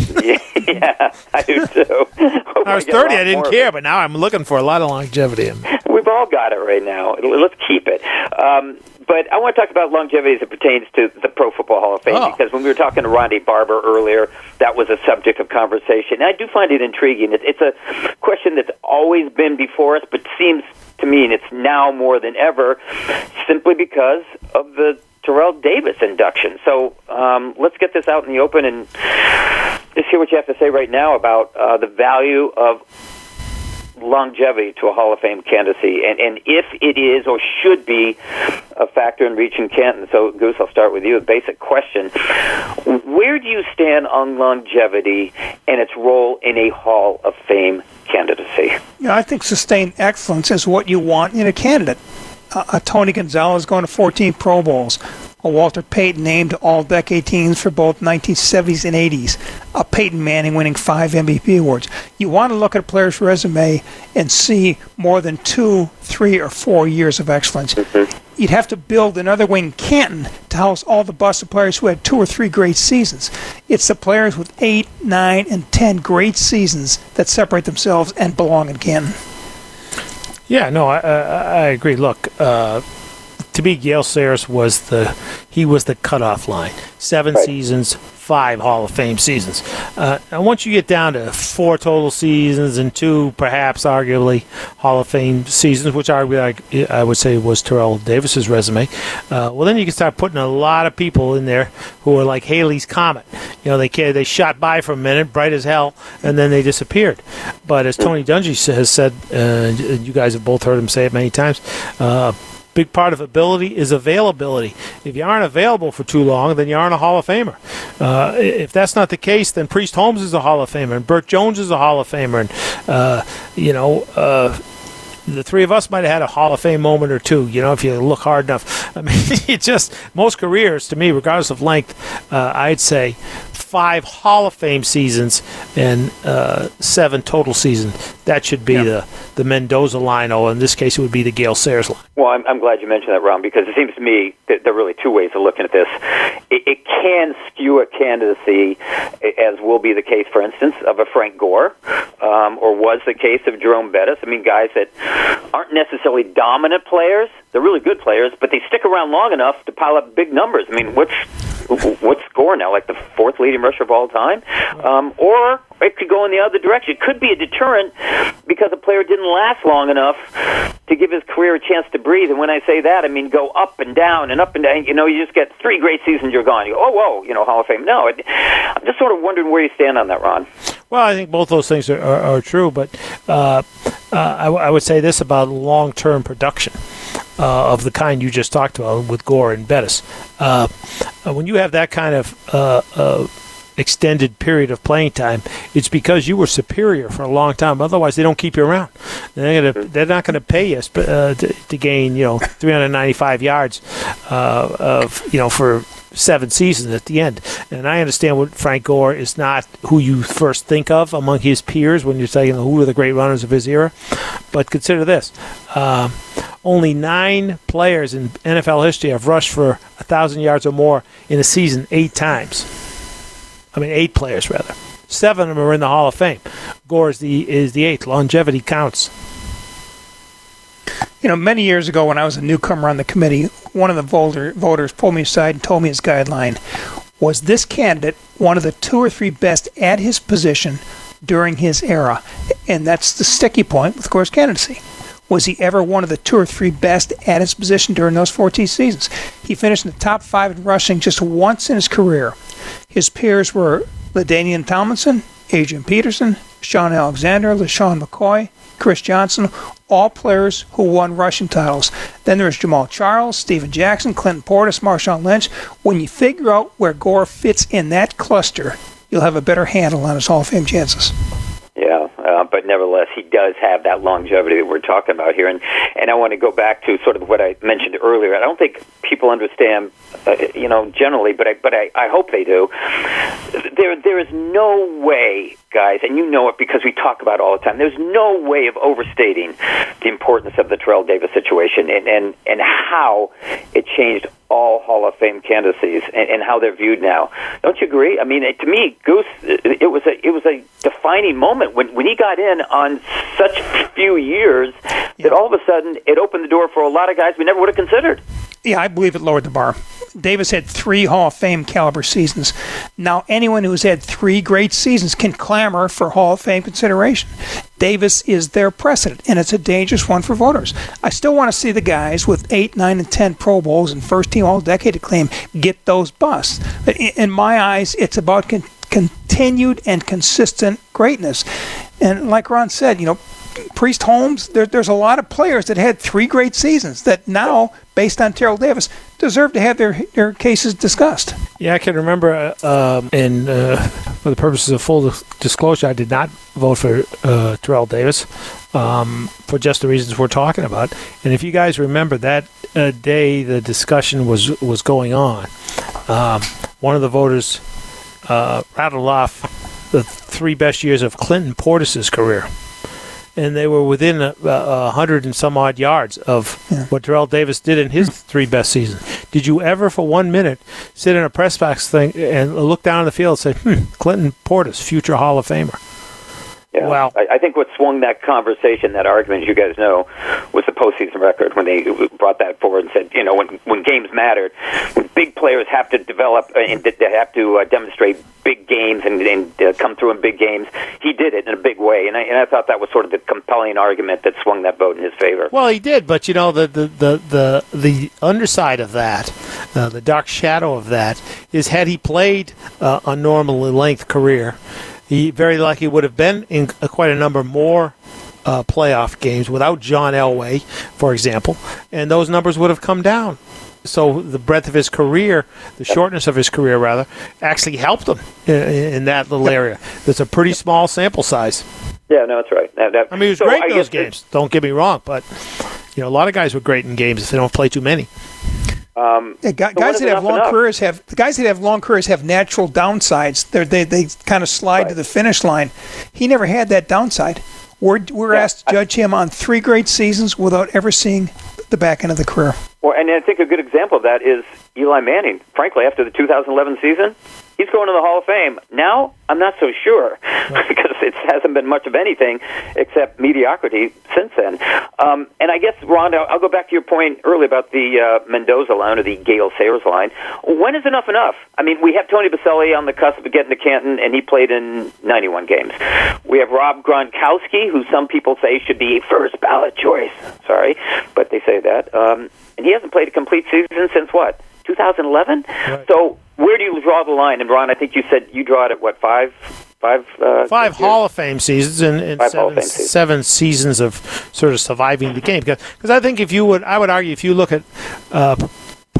yeah, I do too. I was 30, I didn't care, but now I'm looking for a lot of longevity. We've all got it right now. Let's keep it. Um, but I want to talk about longevity as it pertains to the Pro Football Hall of Fame oh. because when we were talking to Ronde Barber earlier, that was a subject of conversation. And I do find it intriguing. It's a question that's always been before us, but seems to me and it's now more than ever, simply because of the Terrell Davis induction. So um, let's get this out in the open and just hear what you have to say right now about uh, the value of longevity to a Hall of Fame candidacy, and, and if it is or should be a factor in reaching Canton. So, Goose, I'll start with you. A basic question: Where do you stand on longevity and its role in a Hall of Fame candidacy? Yeah, I think sustained excellence is what you want in a candidate. Uh, a Tony Gonzalez going to 14 Pro Bowls, Walter Payton named All Decade Teams for both 1970s and 80s, a Peyton Manning winning five MVP awards. You want to look at a player's resume and see more than two, three, or four years of excellence. Mm-hmm. You'd have to build another Wayne Canton to house all the busted players who had two or three great seasons. It's the players with eight, nine, and ten great seasons that separate themselves and belong in Canton. Yeah, no, I, I agree. Look, uh, to me, Gale Sayers was the he was the cutoff line. Seven right. seasons, five Hall of Fame seasons. Uh, and once you get down to four total seasons and two, perhaps arguably Hall of Fame seasons, which arguably I, I would say was Terrell Davis's resume, uh, well then you can start putting a lot of people in there who are like Halley's Comet. You know, they they shot by for a minute, bright as hell, and then they disappeared. But as Tony Dungy has said, uh, you guys have both heard him say it many times. Big part of ability is availability. If you aren't available for too long, then you aren't a Hall of Famer. Uh, if that's not the case, then Priest Holmes is a Hall of Famer, and Bert Jones is a Hall of Famer, and uh, you know. Uh, the three of us might have had a Hall of Fame moment or two. You know, if you look hard enough. I mean, it just most careers to me, regardless of length, uh, I'd say five Hall of Fame seasons and uh, seven total seasons. That should be yeah. the the Mendoza line. Or in this case, it would be the Gale Sayers line. Well, I'm, I'm glad you mentioned that, Ron, because it seems to me that there are really two ways of looking at this. It, it can skew a candidacy, as will be the case, for instance, of a Frank Gore, um, or was the case of Jerome Bettis. I mean, guys that aren't necessarily dominant players. They're really good players, but they stick around long enough to pile up big numbers. I mean, what's what's score now? Like the fourth leading rusher of all time, um, or it could go in the other direction. It could be a deterrent because a player didn't last long enough to give his career a chance to breathe. And when I say that, I mean go up and down and up and down. You know, you just get three great seasons, you're gone. You go, oh, whoa, you know, Hall of Fame. No, it, I'm just sort of wondering where you stand on that, Ron. Well, I think both those things are, are, are true, but uh, uh, I, w- I would say this about long term production. Uh, of the kind you just talked about with Gore and Bettis. Uh, uh when you have that kind of uh, uh, extended period of playing time, it's because you were superior for a long time. Otherwise, they don't keep you around. They're, gonna, they're not going to pay you to, to, gain, you know, 395 yards of, you know, for seven seasons at the end. And I understand what Frank Gore is not who you first think of among his peers when you're saying who are the great runners of his era. But consider this: uh, only nine players in NFL history have rushed for a thousand yards or more in a season eight times. I mean, eight players rather. Seven of them are in the Hall of Fame. Gore is the is the eighth. Longevity counts. You know, many years ago when I was a newcomer on the committee, one of the voter, voters pulled me aside and told me his guideline was this candidate one of the two or three best at his position during his era? And that's the sticky point with Gore's candidacy. Was he ever one of the two or three best at his position during those 14 seasons? He finished in the top five in rushing just once in his career. His peers were LaDainian Tomlinson, Adrian Peterson, Shaun Alexander, LeSean McCoy, Chris Johnson, all players who won rushing titles. Then there's Jamaal Charles, Steven Jackson, Clinton Portis, Marshawn Lynch. When you figure out where Gore fits in that cluster, you'll have a better handle on his Hall of Fame chances. Yeah, uh, but nevertheless, he does have that longevity that we're talking about here, and and I want to go back to sort of what I mentioned earlier. I don't think people understand, uh, you know, generally, but I but I, I hope they do. There there is no way, guys, and you know it because we talk about it all the time. There's no way of overstating the importance of the Terrell Davis situation and and and how it changed all Hall of Fame candidacies and, and, how they're viewed now. Don't you agree? I mean, to me, Goose, it was a it was a defining moment when when he got in on such few years that all of a sudden it opened the door for a lot of guys we never would have considered. Yeah, I believe it lowered the bar. Davis had three Hall of Fame caliber seasons. Now, anyone who's had three great seasons can clamor for Hall of Fame consideration. Davis is their precedent, and it's a dangerous one for voters. I still want to see the guys with eight, nine, and ten Pro Bowls and first team All Decade acclaim get those busts. In my eyes, it's about con- continued and consistent greatness. And like Ron said, you know, Priest Holmes, there, there's a lot of players that had three great seasons that now, based on Terrell Davis, deserve to have their their cases discussed. Yeah, I can remember, uh, um, and uh, for the purposes of full disclosure, I did not vote for uh, Terrell Davis um, for just the reasons we're talking about. And if you guys remember that uh, day, the discussion was was going on. Um, one of the voters uh, rattled off the three best years of Clinton Portis's career and they were within a, a, hundred and some odd yards of yeah. what Terrell Davis did in his three best seasons. Did you ever, for one minute, sit in a press box thing and look down on the field and say, hmm, Clinton Portis, future Hall of Famer? Yeah. Well, I, I think what swung that conversation, that argument, as you guys know, was the postseason record when they brought that forward and said, you know, when when games mattered, when big players have to develop uh, and they have to uh, demonstrate big games and, and uh, come through in big games, he did it in a big way, and I, and I thought that was sort of the compelling argument that swung that vote in his favor. Well, he did, but you know, the the the the, the underside of that, uh, the dark shadow of that, is had he played uh, a normal length career he very likely would have been in quite a number more uh, playoff games without John Elway, for example, and those numbers would have come down. so the breadth of his career, the shortness of his career rather, actually helped him in, in that little area. There's a pretty small sample size. Yeah, no, that's right. That, that, I mean, he was so great in those games. Don't get me wrong, but you know, a lot of guys were great in games if they don't play too many. Um, Yeah, guys, So guys that have long enough? careers have the guys that have long careers have natural downsides. They're, they they kind of slide to the finish line. He never had that downside. We're we're Yeah, asked to judge him on three great seasons without ever seeing the back end of the career. Well, and I think a good example of that is Eli Manning. Frankly, after the 2011 season, he's going to the Hall of Fame. Now, I'm not so sure because it hasn't been much of anything except mediocrity since then. Um, and I guess, Ron, I'll, I'll go back to your point earlier about the uh, Mendoza line or the Gale Sayers line. When is enough enough? I mean, we have Tony Boselli on the cusp of getting to Canton, and he played in 91 games. We have Rob Gronkowski, who some people say should be first ballot choice. Sorry, but they say that. Um, and he hasn't played a complete season since what? 2011. So where do you draw the line? And Ron, I think you said you draw it at what five, five, uh, Five? Hall of Fame seasons and, and seven, Fame seasons. seven seasons of sort of surviving the game. Because I think if you would, I would argue if you look at uh,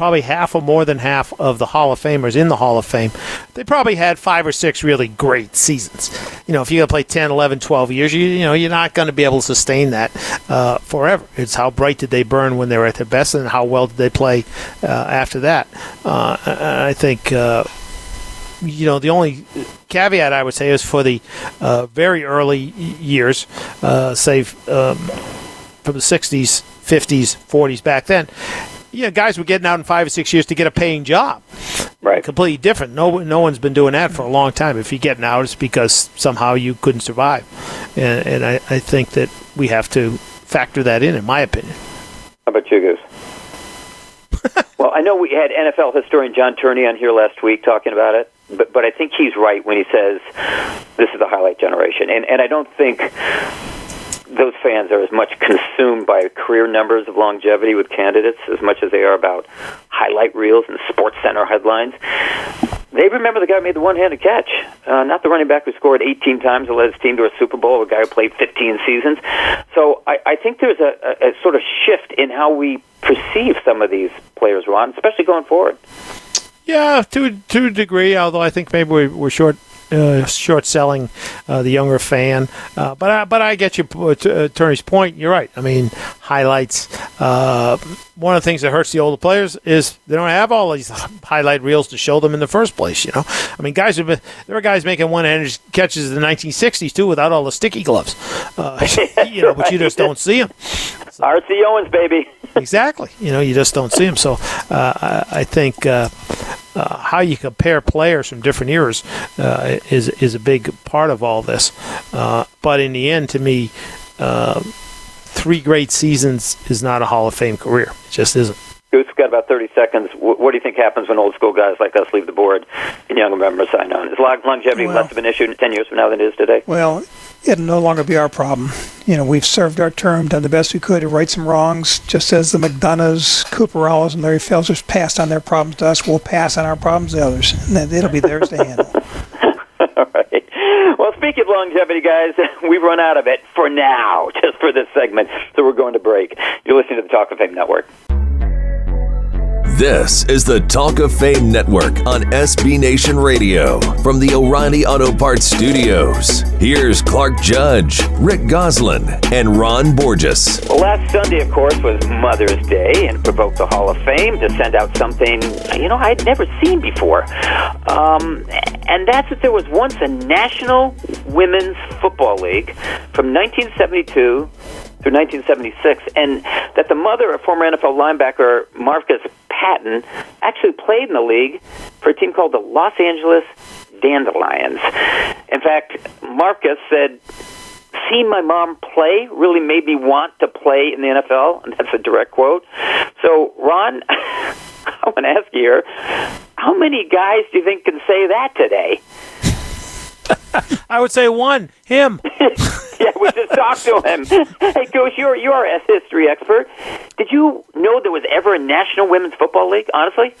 probably half or more than half of the Hall of Famers in the Hall of Fame, they probably had five or six really great seasons. You know, if you're going to play 10, 11, 12 years, you, you know, you're not going to be able to sustain that uh, forever. It's how bright did they burn when they were at their best and how well did they play uh, after that. Uh, I think. Uh, you know, the only caveat I would say is for the uh, very early years, uh, say um, from the 60s, 50s, 40s back then. You know, guys were getting out in five or six years to get a paying job. Right. Completely different. No, no one's been doing that for a long time. If you're getting out, it's because somehow you couldn't survive, and, and I, I think that we have to factor that in, in my opinion. How about you, Goose? well, I know we had NFL historian John Turney on here last week talking about it, but but I think he's right when he says this is the highlight generation, and and I don't think those fans are as much consumed by career numbers of longevity with candidates as much as they are about highlight reels and sports center headlines. They remember the guy who made the one-handed catch, uh, not the running back who scored 18 times and led his team to a Super Bowl, a guy who played 15 seasons. So I, I think there's a, a, a sort of shift in how we perceive some of these players, Ron, especially going forward. Yeah, to to a degree. Although I think maybe we're, we're short uh, short selling uh, the younger fan. Uh, but I, but I get your uh, t- uh, point. You're right. I mean, highlights. Uh, one of the things that hurts the older players is they don't have all these highlight reels to show them in the first place. You know, I mean, guys have been there are guys making one-handed catches in the 1960s too without all the sticky gloves. Uh, you know, but you just don't see them. R.C. Owens, baby. Exactly. You know, you just don't see them. So uh, I, I think uh, how you compare players from different eras uh, is is a big part of all this. Uh, but in the end, to me, uh, three great seasons is not a Hall of Fame career. It just isn't. Goose, we've got about 30 seconds. Wh- What do you think happens when old school guys like us leave the board and younger members sign on? Is long- longevity Well- less of an issue 10 years from now than it is today? Well, it'll no longer be our problem. You know, we've served our term, done the best we could to right some wrongs, just as the McDonoughs, Cooperellas, and Larry Felsers passed on their problems to us. We'll pass on our problems to others, and it'll be theirs to handle. All right. Well, speaking of longevity, guys, we've run out of it for now, just for this segment. So we're going to break. You're listening to the Talk of Fame Network. This is the Talk of Fame Network on SB Nation Radio from the O'Reilly Auto Parts Studios. Here's Clark Judge, Rick Gosselin, and Ron Borges. Well, last Sunday, of course, was Mother's Day and provoked the Hall of Fame to send out something, you know, I'd never seen before. Um, and that's that there was once a National Women's Football League from 1972 through 1976, and that the mother of former NFL linebacker Marcus Patton actually played in the league for a team called the Los Angeles Dandelions. In fact, Marcus said, Seeing my mom play really made me want to play in the NFL, and that's a direct quote. So, Ron, I want to ask you here how many guys do you think can say that today? I would say one, him. yeah, we just talked to him. Hey, Goose, you're you're a history expert. Did you know there was ever a National Women's Football League? Honestly,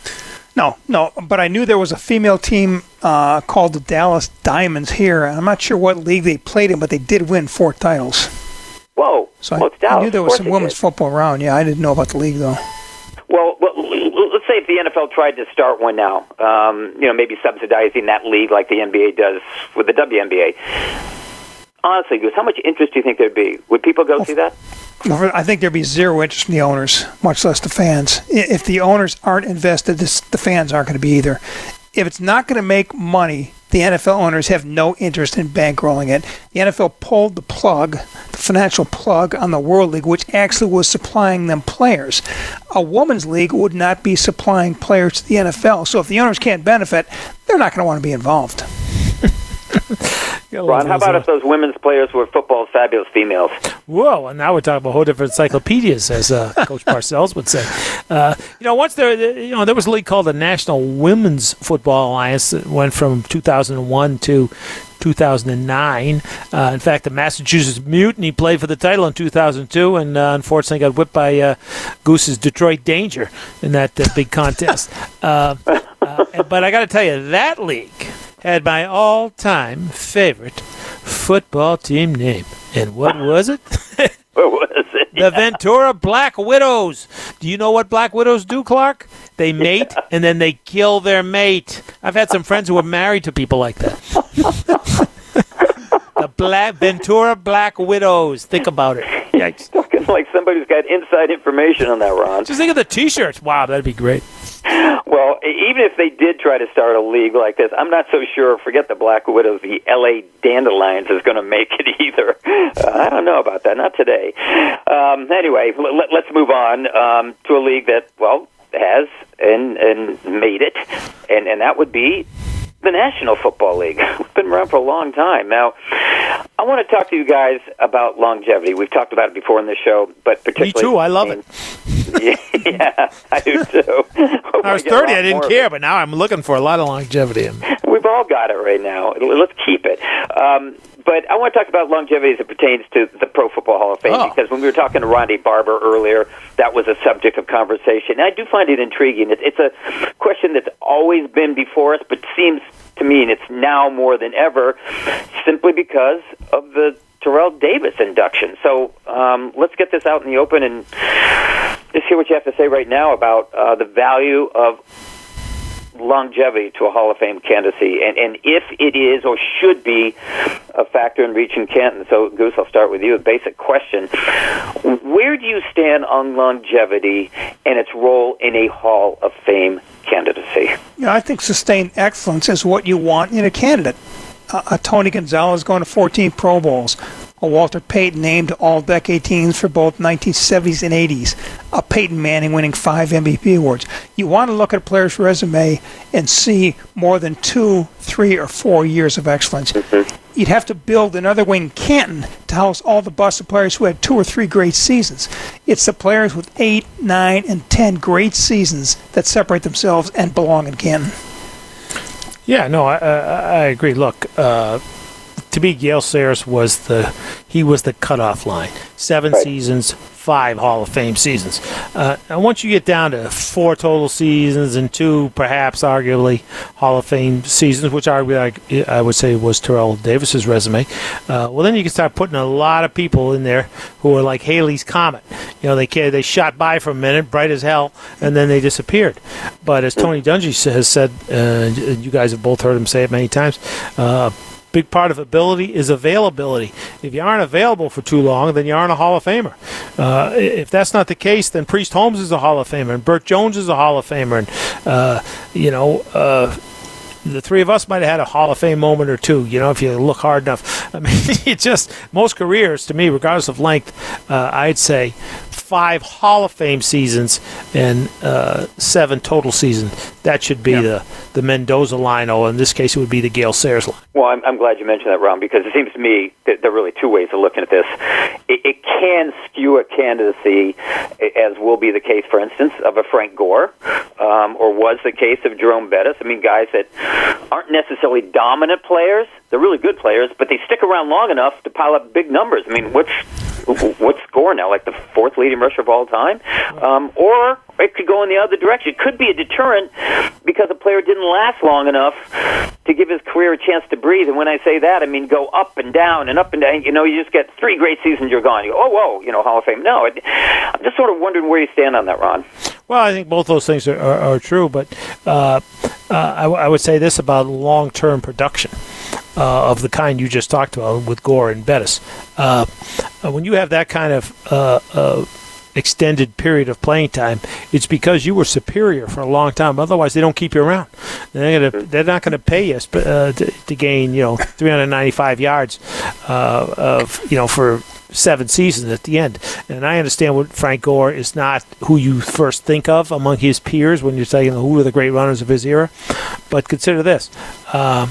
No, no, but I knew there was a female team uh, called the Dallas Diamonds here. I'm not sure what league they played in, but they did win four titles. whoa. So well, I, it's I knew there was some women's did. football around. Yeah, I didn't know about the league though. Say if the NFL tried to start one now, um, you know, maybe subsidizing that league like the NBA does with the WNBA. Honestly, Goose, how much interest do you think there'd be? Would people go see that? I think there'd be zero interest from the owners, much less the fans. If the owners aren't invested, this, the fans aren't going to be either. If it's not going to make money, the NFL owners have no interest in bankrolling it. The NFL pulled the plug, the financial plug on the World League, which actually was supplying them players. A women's league would not be supplying players to the NFL. So if the owners can't benefit, they're not going to want to be involved. Ron, how about if those women's players were football's fabulous females? Whoa, and now we're talking about whole different encyclopedias, as uh, Coach Parcells would say. Uh, you know, once there, you know, there was a league called the National Women's Football Alliance that went from 2001 to 2009. Uh, in fact, the Massachusetts Mutiny played for the title in 2002, and uh, unfortunately got whipped by uh, Goose's Detroit Danger in that uh, big contest. Uh, uh, but I got to tell you, that league had my all-time favorite football team name, and what was it? what was it? The Ventura Black Widows. Do you know what Black Widows do, Clark? They mate yeah. and then they kill their mate. I've had some friends who were married to people like that. the Black Ventura Black Widows. Think about it. Yikes. Talking like somebody's got inside information on that, Ron. Just think of the T-shirts. Wow, that'd be great. Well, even if they did try to start a league like this, I'm not so sure. Forget the Black Widows, the L.A. Dandelions is going to make it either. Uh, I don't know about that. Not today. Um, anyway, let, us move on um, to a league that, well, has and and made it, and and that would be the National Football League. We've been around for a long time. Now, I want to talk to you guys about longevity. We've talked about it before in this show, but particularly. Me too. I love it. yeah, I do too. I was 30, I didn't care, but now I'm looking for a lot of longevity. We've all got it right now. Let's keep it. Um, but I want to talk about longevity as it pertains to the Pro Football Hall of Fame oh. because when we were talking to Ronde Barber earlier, that was a subject of conversation. And I do find it intriguing. It's a question that's always been before us, but seems to me, and it's now more than ever, simply because of the Terrell Davis induction. So um, let's get this out in the open and just hear what you have to say right now about uh, the value of longevity to a Hall of Fame candidacy, and, and if it is or should be a factor in reaching Canton. So, Goose, I'll start with you. A basic question: Where do you stand on longevity and its role in a Hall of Fame candidacy? Yeah, I think sustained excellence is what you want in a candidate. Uh, a Tony Gonzalez going to 14 Pro Bowls, a Walter Payton named All Decade Teams for both 1970s and 80s, a Peyton Manning winning five MVP awards. You want to look at a player's resume and see more than two, three, or four years of excellence. You'd have to build another Wayne Canton to house all the busted players who had two or three great seasons. It's the players with eight, nine, and ten great seasons that separate themselves and belong in Canton. Yeah, no, I, I, I agree. Look, uh, to me, Gale Sayers was the he was the cutoff line. Seven right. seasons, five Hall of Fame seasons. Uh, and once you get down to four total seasons and two, perhaps arguably Hall of Fame seasons, which I, I would say was Terrell Davis's resume, uh, well then you can start putting a lot of people in there who are like Halley's Comet. You know, they they shot by for a minute, bright as hell, and then they disappeared. But as Tony Dungy has said, uh, you guys have both heard him say it many times uh, big part of ability is availability. If you aren't available for too long, then you aren't a Hall of Famer. Uh, if that's not the case, then Priest Holmes is a Hall of Famer, and Bert Jones is a Hall of Famer, and uh, you know. Uh, the three of us might have had a Hall of Fame moment or two, you know, if you look hard enough. I mean, it just most careers, to me, regardless of length, uh, I'd say five Hall of Fame seasons and uh, seven total seasons. That should be the, the Mendoza line, or in this case, it would be the Gale Sayers line. Well, I'm, I'm glad you mentioned that, Ron, because it seems to me that there are really two ways of looking at this. It, it can skew a candidacy, as will be the case, for instance, of a Frank Gore, um, or was the case of Jerome Bettis. I mean, guys that aren't necessarily dominant players. They're really good players, but they stick around long enough to pile up big numbers. I mean, what's what's score now? Like the fourth leading rusher of all time, um, or it could go in the other direction. It could be a deterrent because a player didn't last long enough to give his career a chance to breathe. And when I say that, I mean go up and down and up and down. You know, you just get three great seasons, you're gone. You go, oh, whoa, you know, Hall of Fame. No, I'm just sort of wondering where you stand on that, Ron. Well, I think both those things are, are, are true, but uh, uh, I, w- I would say this about long term production. Uh, of the kind you just talked about with Gore and Bettis. Uh, when you have that kind of uh, uh, extended period of playing time, it's because you were superior for a long time. Otherwise, they don't keep you around. They're, gonna, they're not going to pay you uh, to, to gain, you know, 395 yards uh, of, you know, for seven seasons at the end. And I understand what Frank Gore is not who you first think of among his peers when you're saying who are the great runners of his era. But consider this. Uh,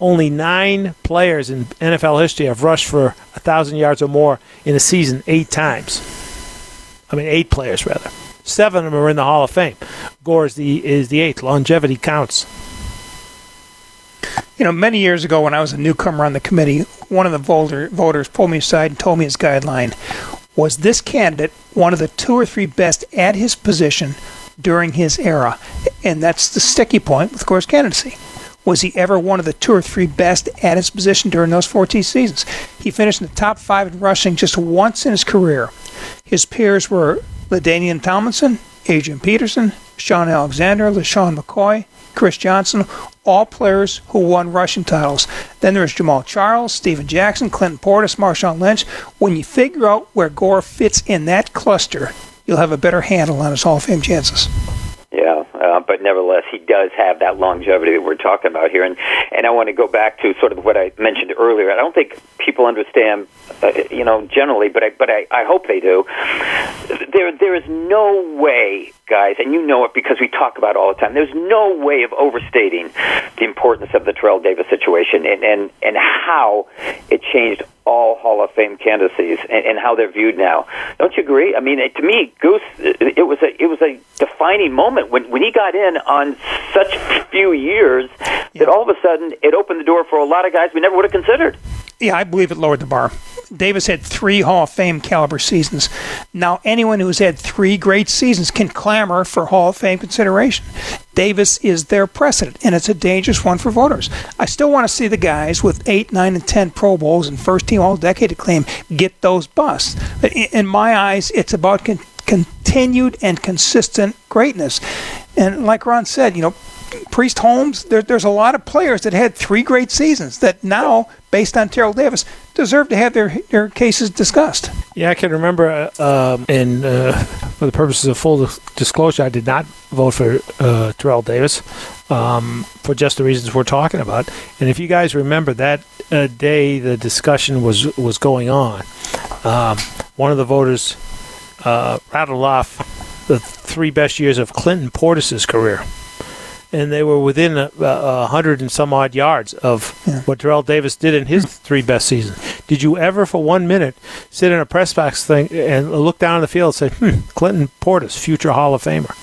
only nine players in NFL history have rushed for a thousand yards or more in a season eight times. I mean, eight players rather. Seven of them are in the Hall of Fame. Gore is the is the eighth. Longevity counts. You know, many years ago when I was a newcomer on the committee, one of the voter, voters pulled me aside and told me his guideline was this candidate one of the two or three best at his position during his era? And that's the sticky point with Gore's candidacy. Was he ever one of the two or three best at his position during those 14 seasons? He finished in the top five in rushing just once in his career. His peers were LaDainian Tomlinson, Adrian Peterson, Shaun Alexander, LeSean McCoy, Chris Johnson, all players who won rushing titles. Then there's Jamaal Charles, Steven Jackson, Clinton Portis, Marshawn Lynch. When you figure out where Gore fits in that cluster, you'll have a better handle on his Hall of Fame chances. Yeah, uh, but nevertheless, he does have that longevity that we're talking about here, and and I want to go back to sort of what I mentioned earlier. I don't think people understand, uh, you know, generally, but I but I, I hope they do. There there is no way, guys, and you know it because we talk about it all the time. There's no way of overstating the importance of the Terrell Davis situation and and and how it changed all Hall of Fame candidacies and, and how they're viewed now. Don't you agree? I mean, it, to me, Goose, it was a it was a defining moment when when he got in on such few years that all of a sudden it opened the door for a lot of guys we never would have considered. Yeah, I believe it lowered the bar. Davis had three Hall of Fame caliber seasons. Now, anyone who's had three great seasons can clamor for Hall of Fame consideration. Davis is their precedent, and it's a dangerous one for voters. I still want to see the guys with eight, nine, and ten Pro Bowls and first team All Decade acclaim get those busts. In my eyes, it's about con- continued and consistent greatness. And like Ron said, you know, Priest Holmes, there, there's a lot of players that had three great seasons that now, based on Terrell Davis, deserve to have their their cases discussed. Yeah, I can remember, uh, um, and uh, for the purposes of full disclosure, I did not vote for uh, Terrell Davis um, for just the reasons we're talking about. And if you guys remember that uh, day, the discussion was was going on. Um, one of the voters uh, rattled off the three best years of Clinton Portis's career and they were within a, a, hundred and some odd yards of Yeah. what Terrell Davis did in his three best seasons. Did you ever, for one minute, sit in a press box thing and look down on the field and say, "Hmm, Clinton Portis, future Hall of Famer"?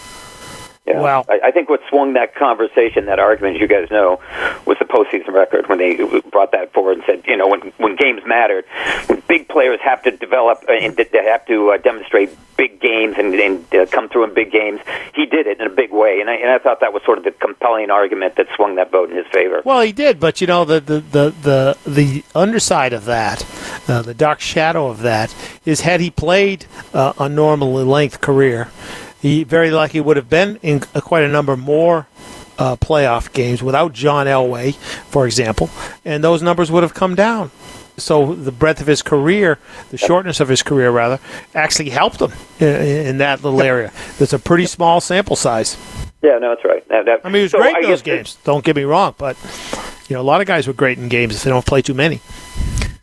Yeah. Wow. I, I think what swung that conversation, that argument, as you guys know, was the postseason record when they brought that forward and said, you know, when when games mattered, when big players have to develop uh, and they have to uh, demonstrate big games and, and uh, come through in big games, he did it in a big way, and I, and I thought that was sort of the compelling argument that swung that vote in his favor. Well, he did, but you know the the the the, the underside of that, uh, the dark shadow of that, is had he played uh, a normally length career, he very likely would have been in quite a number more. Uh, playoff games without John Elway, for example, and those numbers would have come down. So the breadth of his career, the shortness of his career, rather, actually helped him in, in that little area. That's a pretty small sample size. Yeah, no, that's right. That, that, I mean, he was so great I in those games. Don't get me wrong, but you know, a lot of guys were great in games if they don't play too many.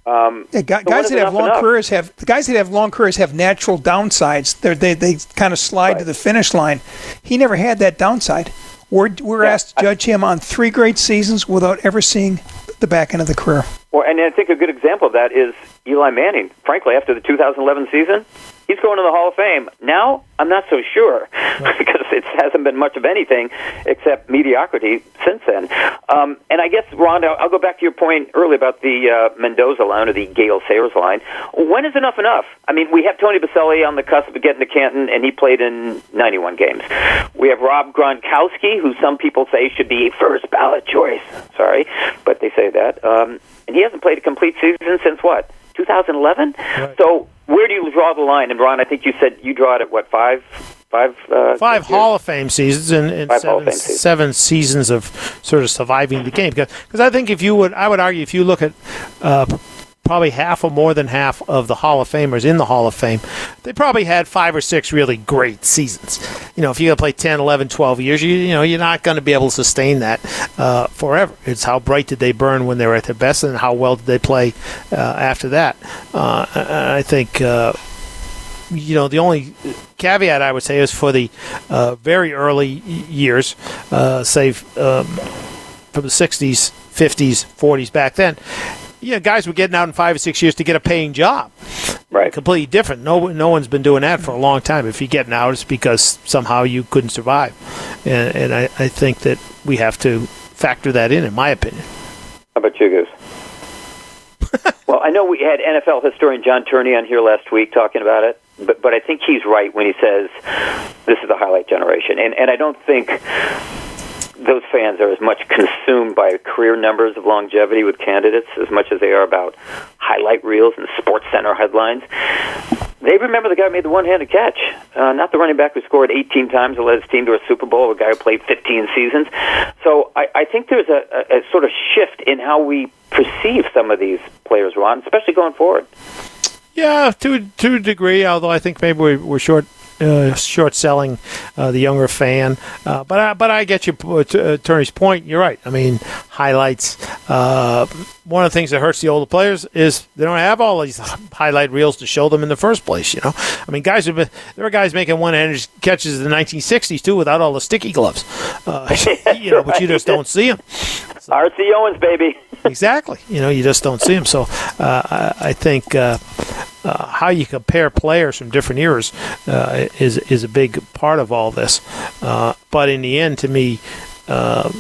Um, Yeah, So guys that have long enough? careers have the guys that have long careers have natural downsides. They're, they they kind of slide to the finish line. He never had that downside. We're we're Yeah, asked to judge him on three great seasons without ever seeing the back end of the career. Well, and I think a good example of that is Eli Manning. Frankly, after the 2011 season, he's going to the Hall of Fame. Now, I'm not so sure because it hasn't been much of anything except mediocrity since then. Um, and I guess, Ron, I'll, I'll go back to your point earlier about the uh, Mendoza line or the Gale Sayers line. When is enough enough? I mean, we have Tony Boselli on the cusp of getting to Canton, and he played in 91 games. We have Rob Gronkowski, who some people say should be first ballot choice. Sorry, but they say that. Um, and he hasn't played a complete season since what? 2011. So where do you draw the line? And Ron, I think you said you draw it at what five, five uh, five? Hall of Fame seasons and, and Five Hall of seven, Fame seasons. seven seasons of sort of surviving the game. Because because I think if you would, I would argue if you look at. Uh, Probably half or more than half of the Hall of Famers in the Hall of Fame, they probably had five or six really great seasons. You know, if you're going to play 10, 11, 12 years, you, you know, you're not going to be able to sustain that uh, forever. It's how bright did they burn when they were at their best and how well did they play uh, after that. Uh, I I think uh, you know, the only caveat I would say is for the uh, very early years, uh, say um, from the 60s, 50s, 40s back then. You know, guys were getting out in five or six years to get a paying job. Right. Completely different. No, no one's been doing that for a long time. If you're getting out, it's because somehow you couldn't survive, and, and I, I think that we have to factor that in, in my opinion. How about you, Goose? well, I know we had NFL historian John Turney on here last week talking about it, but but I think he's right when he says this is the highlight generation, and and I don't think those fans are as much consumed by career numbers of longevity with candidates as much as they are about highlight reels and Sports Center headlines. They remember the guy who made the one-handed catch, uh, not the running back who scored 18 times and led his team to a Super Bowl, a guy who played 15 seasons. So I, I think there's a, a, a sort of shift in how we perceive some of these players, Ron, especially going forward. Yeah, to to a degree. Although I think maybe we're, we're short uh, short selling uh, the younger fan. Uh, but I, but I get your uh, t- uh, point. You're right. I mean, highlights. One of the things that hurts the older players is they don't have all these highlight reels to show them in the first place. You know, I mean, guys have been there were guys making one-handed catches in the 1960s too without all the sticky gloves. Uh, you know, but you just don't see them. R.C. Owens, baby. exactly. You know, you just don't see them. So uh, I, I think uh, uh, how you compare players from different eras uh, is is a big part of all this. Uh, but in the end, to me, uh,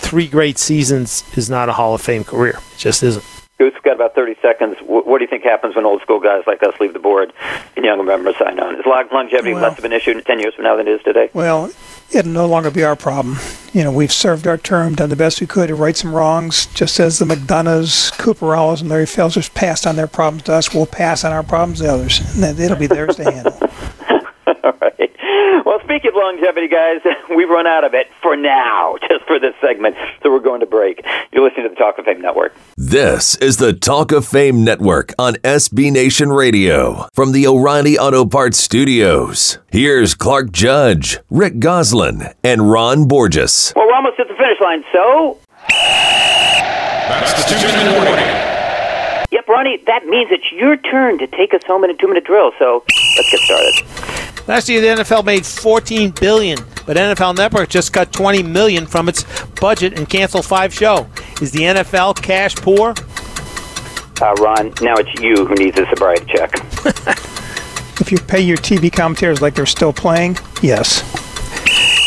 three great seasons is not a Hall of Fame career. It just isn't. Goose, we've got about 30 seconds. What do you think happens when old school guys like us leave the board and younger members sign on? Is longevity Well- less of an issue 10 years from now than it is today? Well, it'll no longer be our problem. You know, we've served our term, done the best we could to right some wrongs, just as the McDonoughs, Cooperellos, and Larry Felsers passed on their problems to us. We'll pass on our problems to others. And it'll be theirs to handle. All right. Well, speaking of longevity, guys, we've run out of it for now, just for this segment. So we're going to break. You're listening to the Talk of Fame Network. This is the Talk of Fame Network on SB Nation Radio from the O'Reilly Auto Parts Studios. Here's Clark Judge, Rick Gosselin, and Ron Borges. Well, we're almost at the finish line, so. That's the two-minute warning. Yep, Ronnie, that means it's your turn to take us home in a two minute drill. So let's get started. Last year, the NFL made 14 billion, but NFL Network just cut 20 million from its budget and canceled five show. Is the NFL cash poor? Uh, Ron, now it's you who needs a sobriety check. If you pay your TV commentators like they're still playing, yes.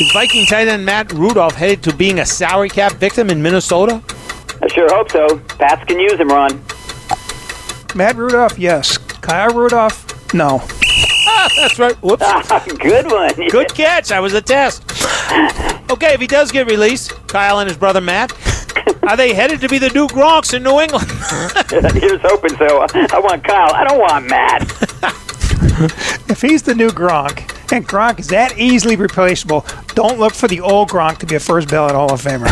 Is Viking tight end Matt Rudolph headed to being a salary cap victim in Minnesota? I sure hope so. Pats can use him, Ron. Matt Rudolph, yes. Kyle Rudolph, no. That's right. Whoops. Good one. Good catch. I was a test. Okay, if he does get released, Kyle and his brother Matt, are they headed to be the new Gronks in New England? Here's hoping so. I want Kyle. I don't want Matt. If he's the new Gronk, and Gronk is that easily replaceable, don't look for the old Gronk to be a first ballot Hall of Famer.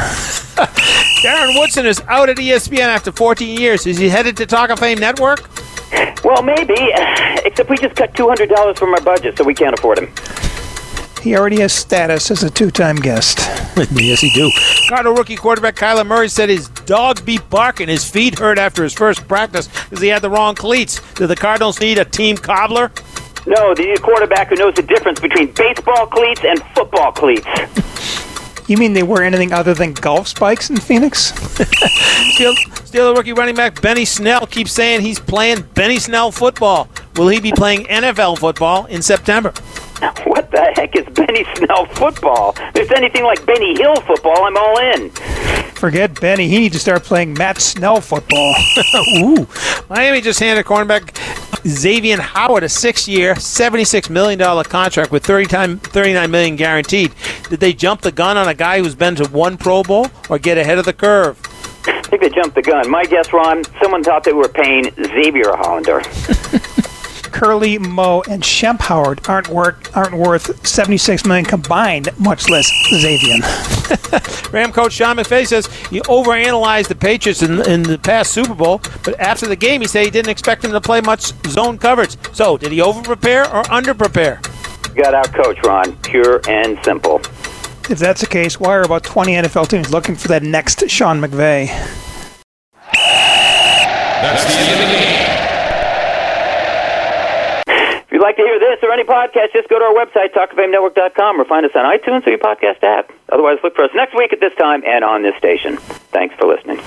Darren Woodson is out at ESPN after 14 years. Is he headed to Talk of Fame Network? Well, maybe. Except we just cut two hundred dollars from our budget, so we can't afford him. He already has status as a two-time guest. yes, he do. Cardinal rookie quarterback Kyler Murray said his dog be barking. His feet hurt after his first practice because he had the wrong cleats. Do the Cardinals need a team cobbler? No, they need a quarterback who knows the difference between baseball cleats and football cleats. You mean they wear anything other than golf spikes in Phoenix? Still, the rookie running back Benny Snell keeps saying he's playing Benny Snell football. Will he be playing NFL football in September? What the heck is Benny Snell football? If it's anything like Benny Hill football, I'm all in. Forget Benny. He needs to start playing Matt Snell football. Ooh. Miami just handed cornerback Xavier Howard a six-year, $76 million contract with 30 time, 39 million guaranteed. Did they jump the gun on a guy who's been to one Pro Bowl or get ahead of the curve? I think they jumped the gun. My guess, Ron, someone thought they were paying Xavier Hollander. Curly, Moe, and Shemp Howard aren't worth aren't worth 76 million combined, much less Xavier. Ram coach Sean McVay says he overanalyzed the Patriots in, in the past Super Bowl, but after the game, he said he didn't expect them to play much zone coverage. So, did he over prepare or under prepare? Got out coach, Ron. Pure and simple. If that's the case, why are about 20 NFL teams looking for that next Sean McVay? That's the end of the game. If you'd like to hear this or any podcast, just go to our website, talkoffamenetwork.com, or find us on iTunes or your podcast app. Otherwise, look for us next week at this time and on this station. Thanks for listening.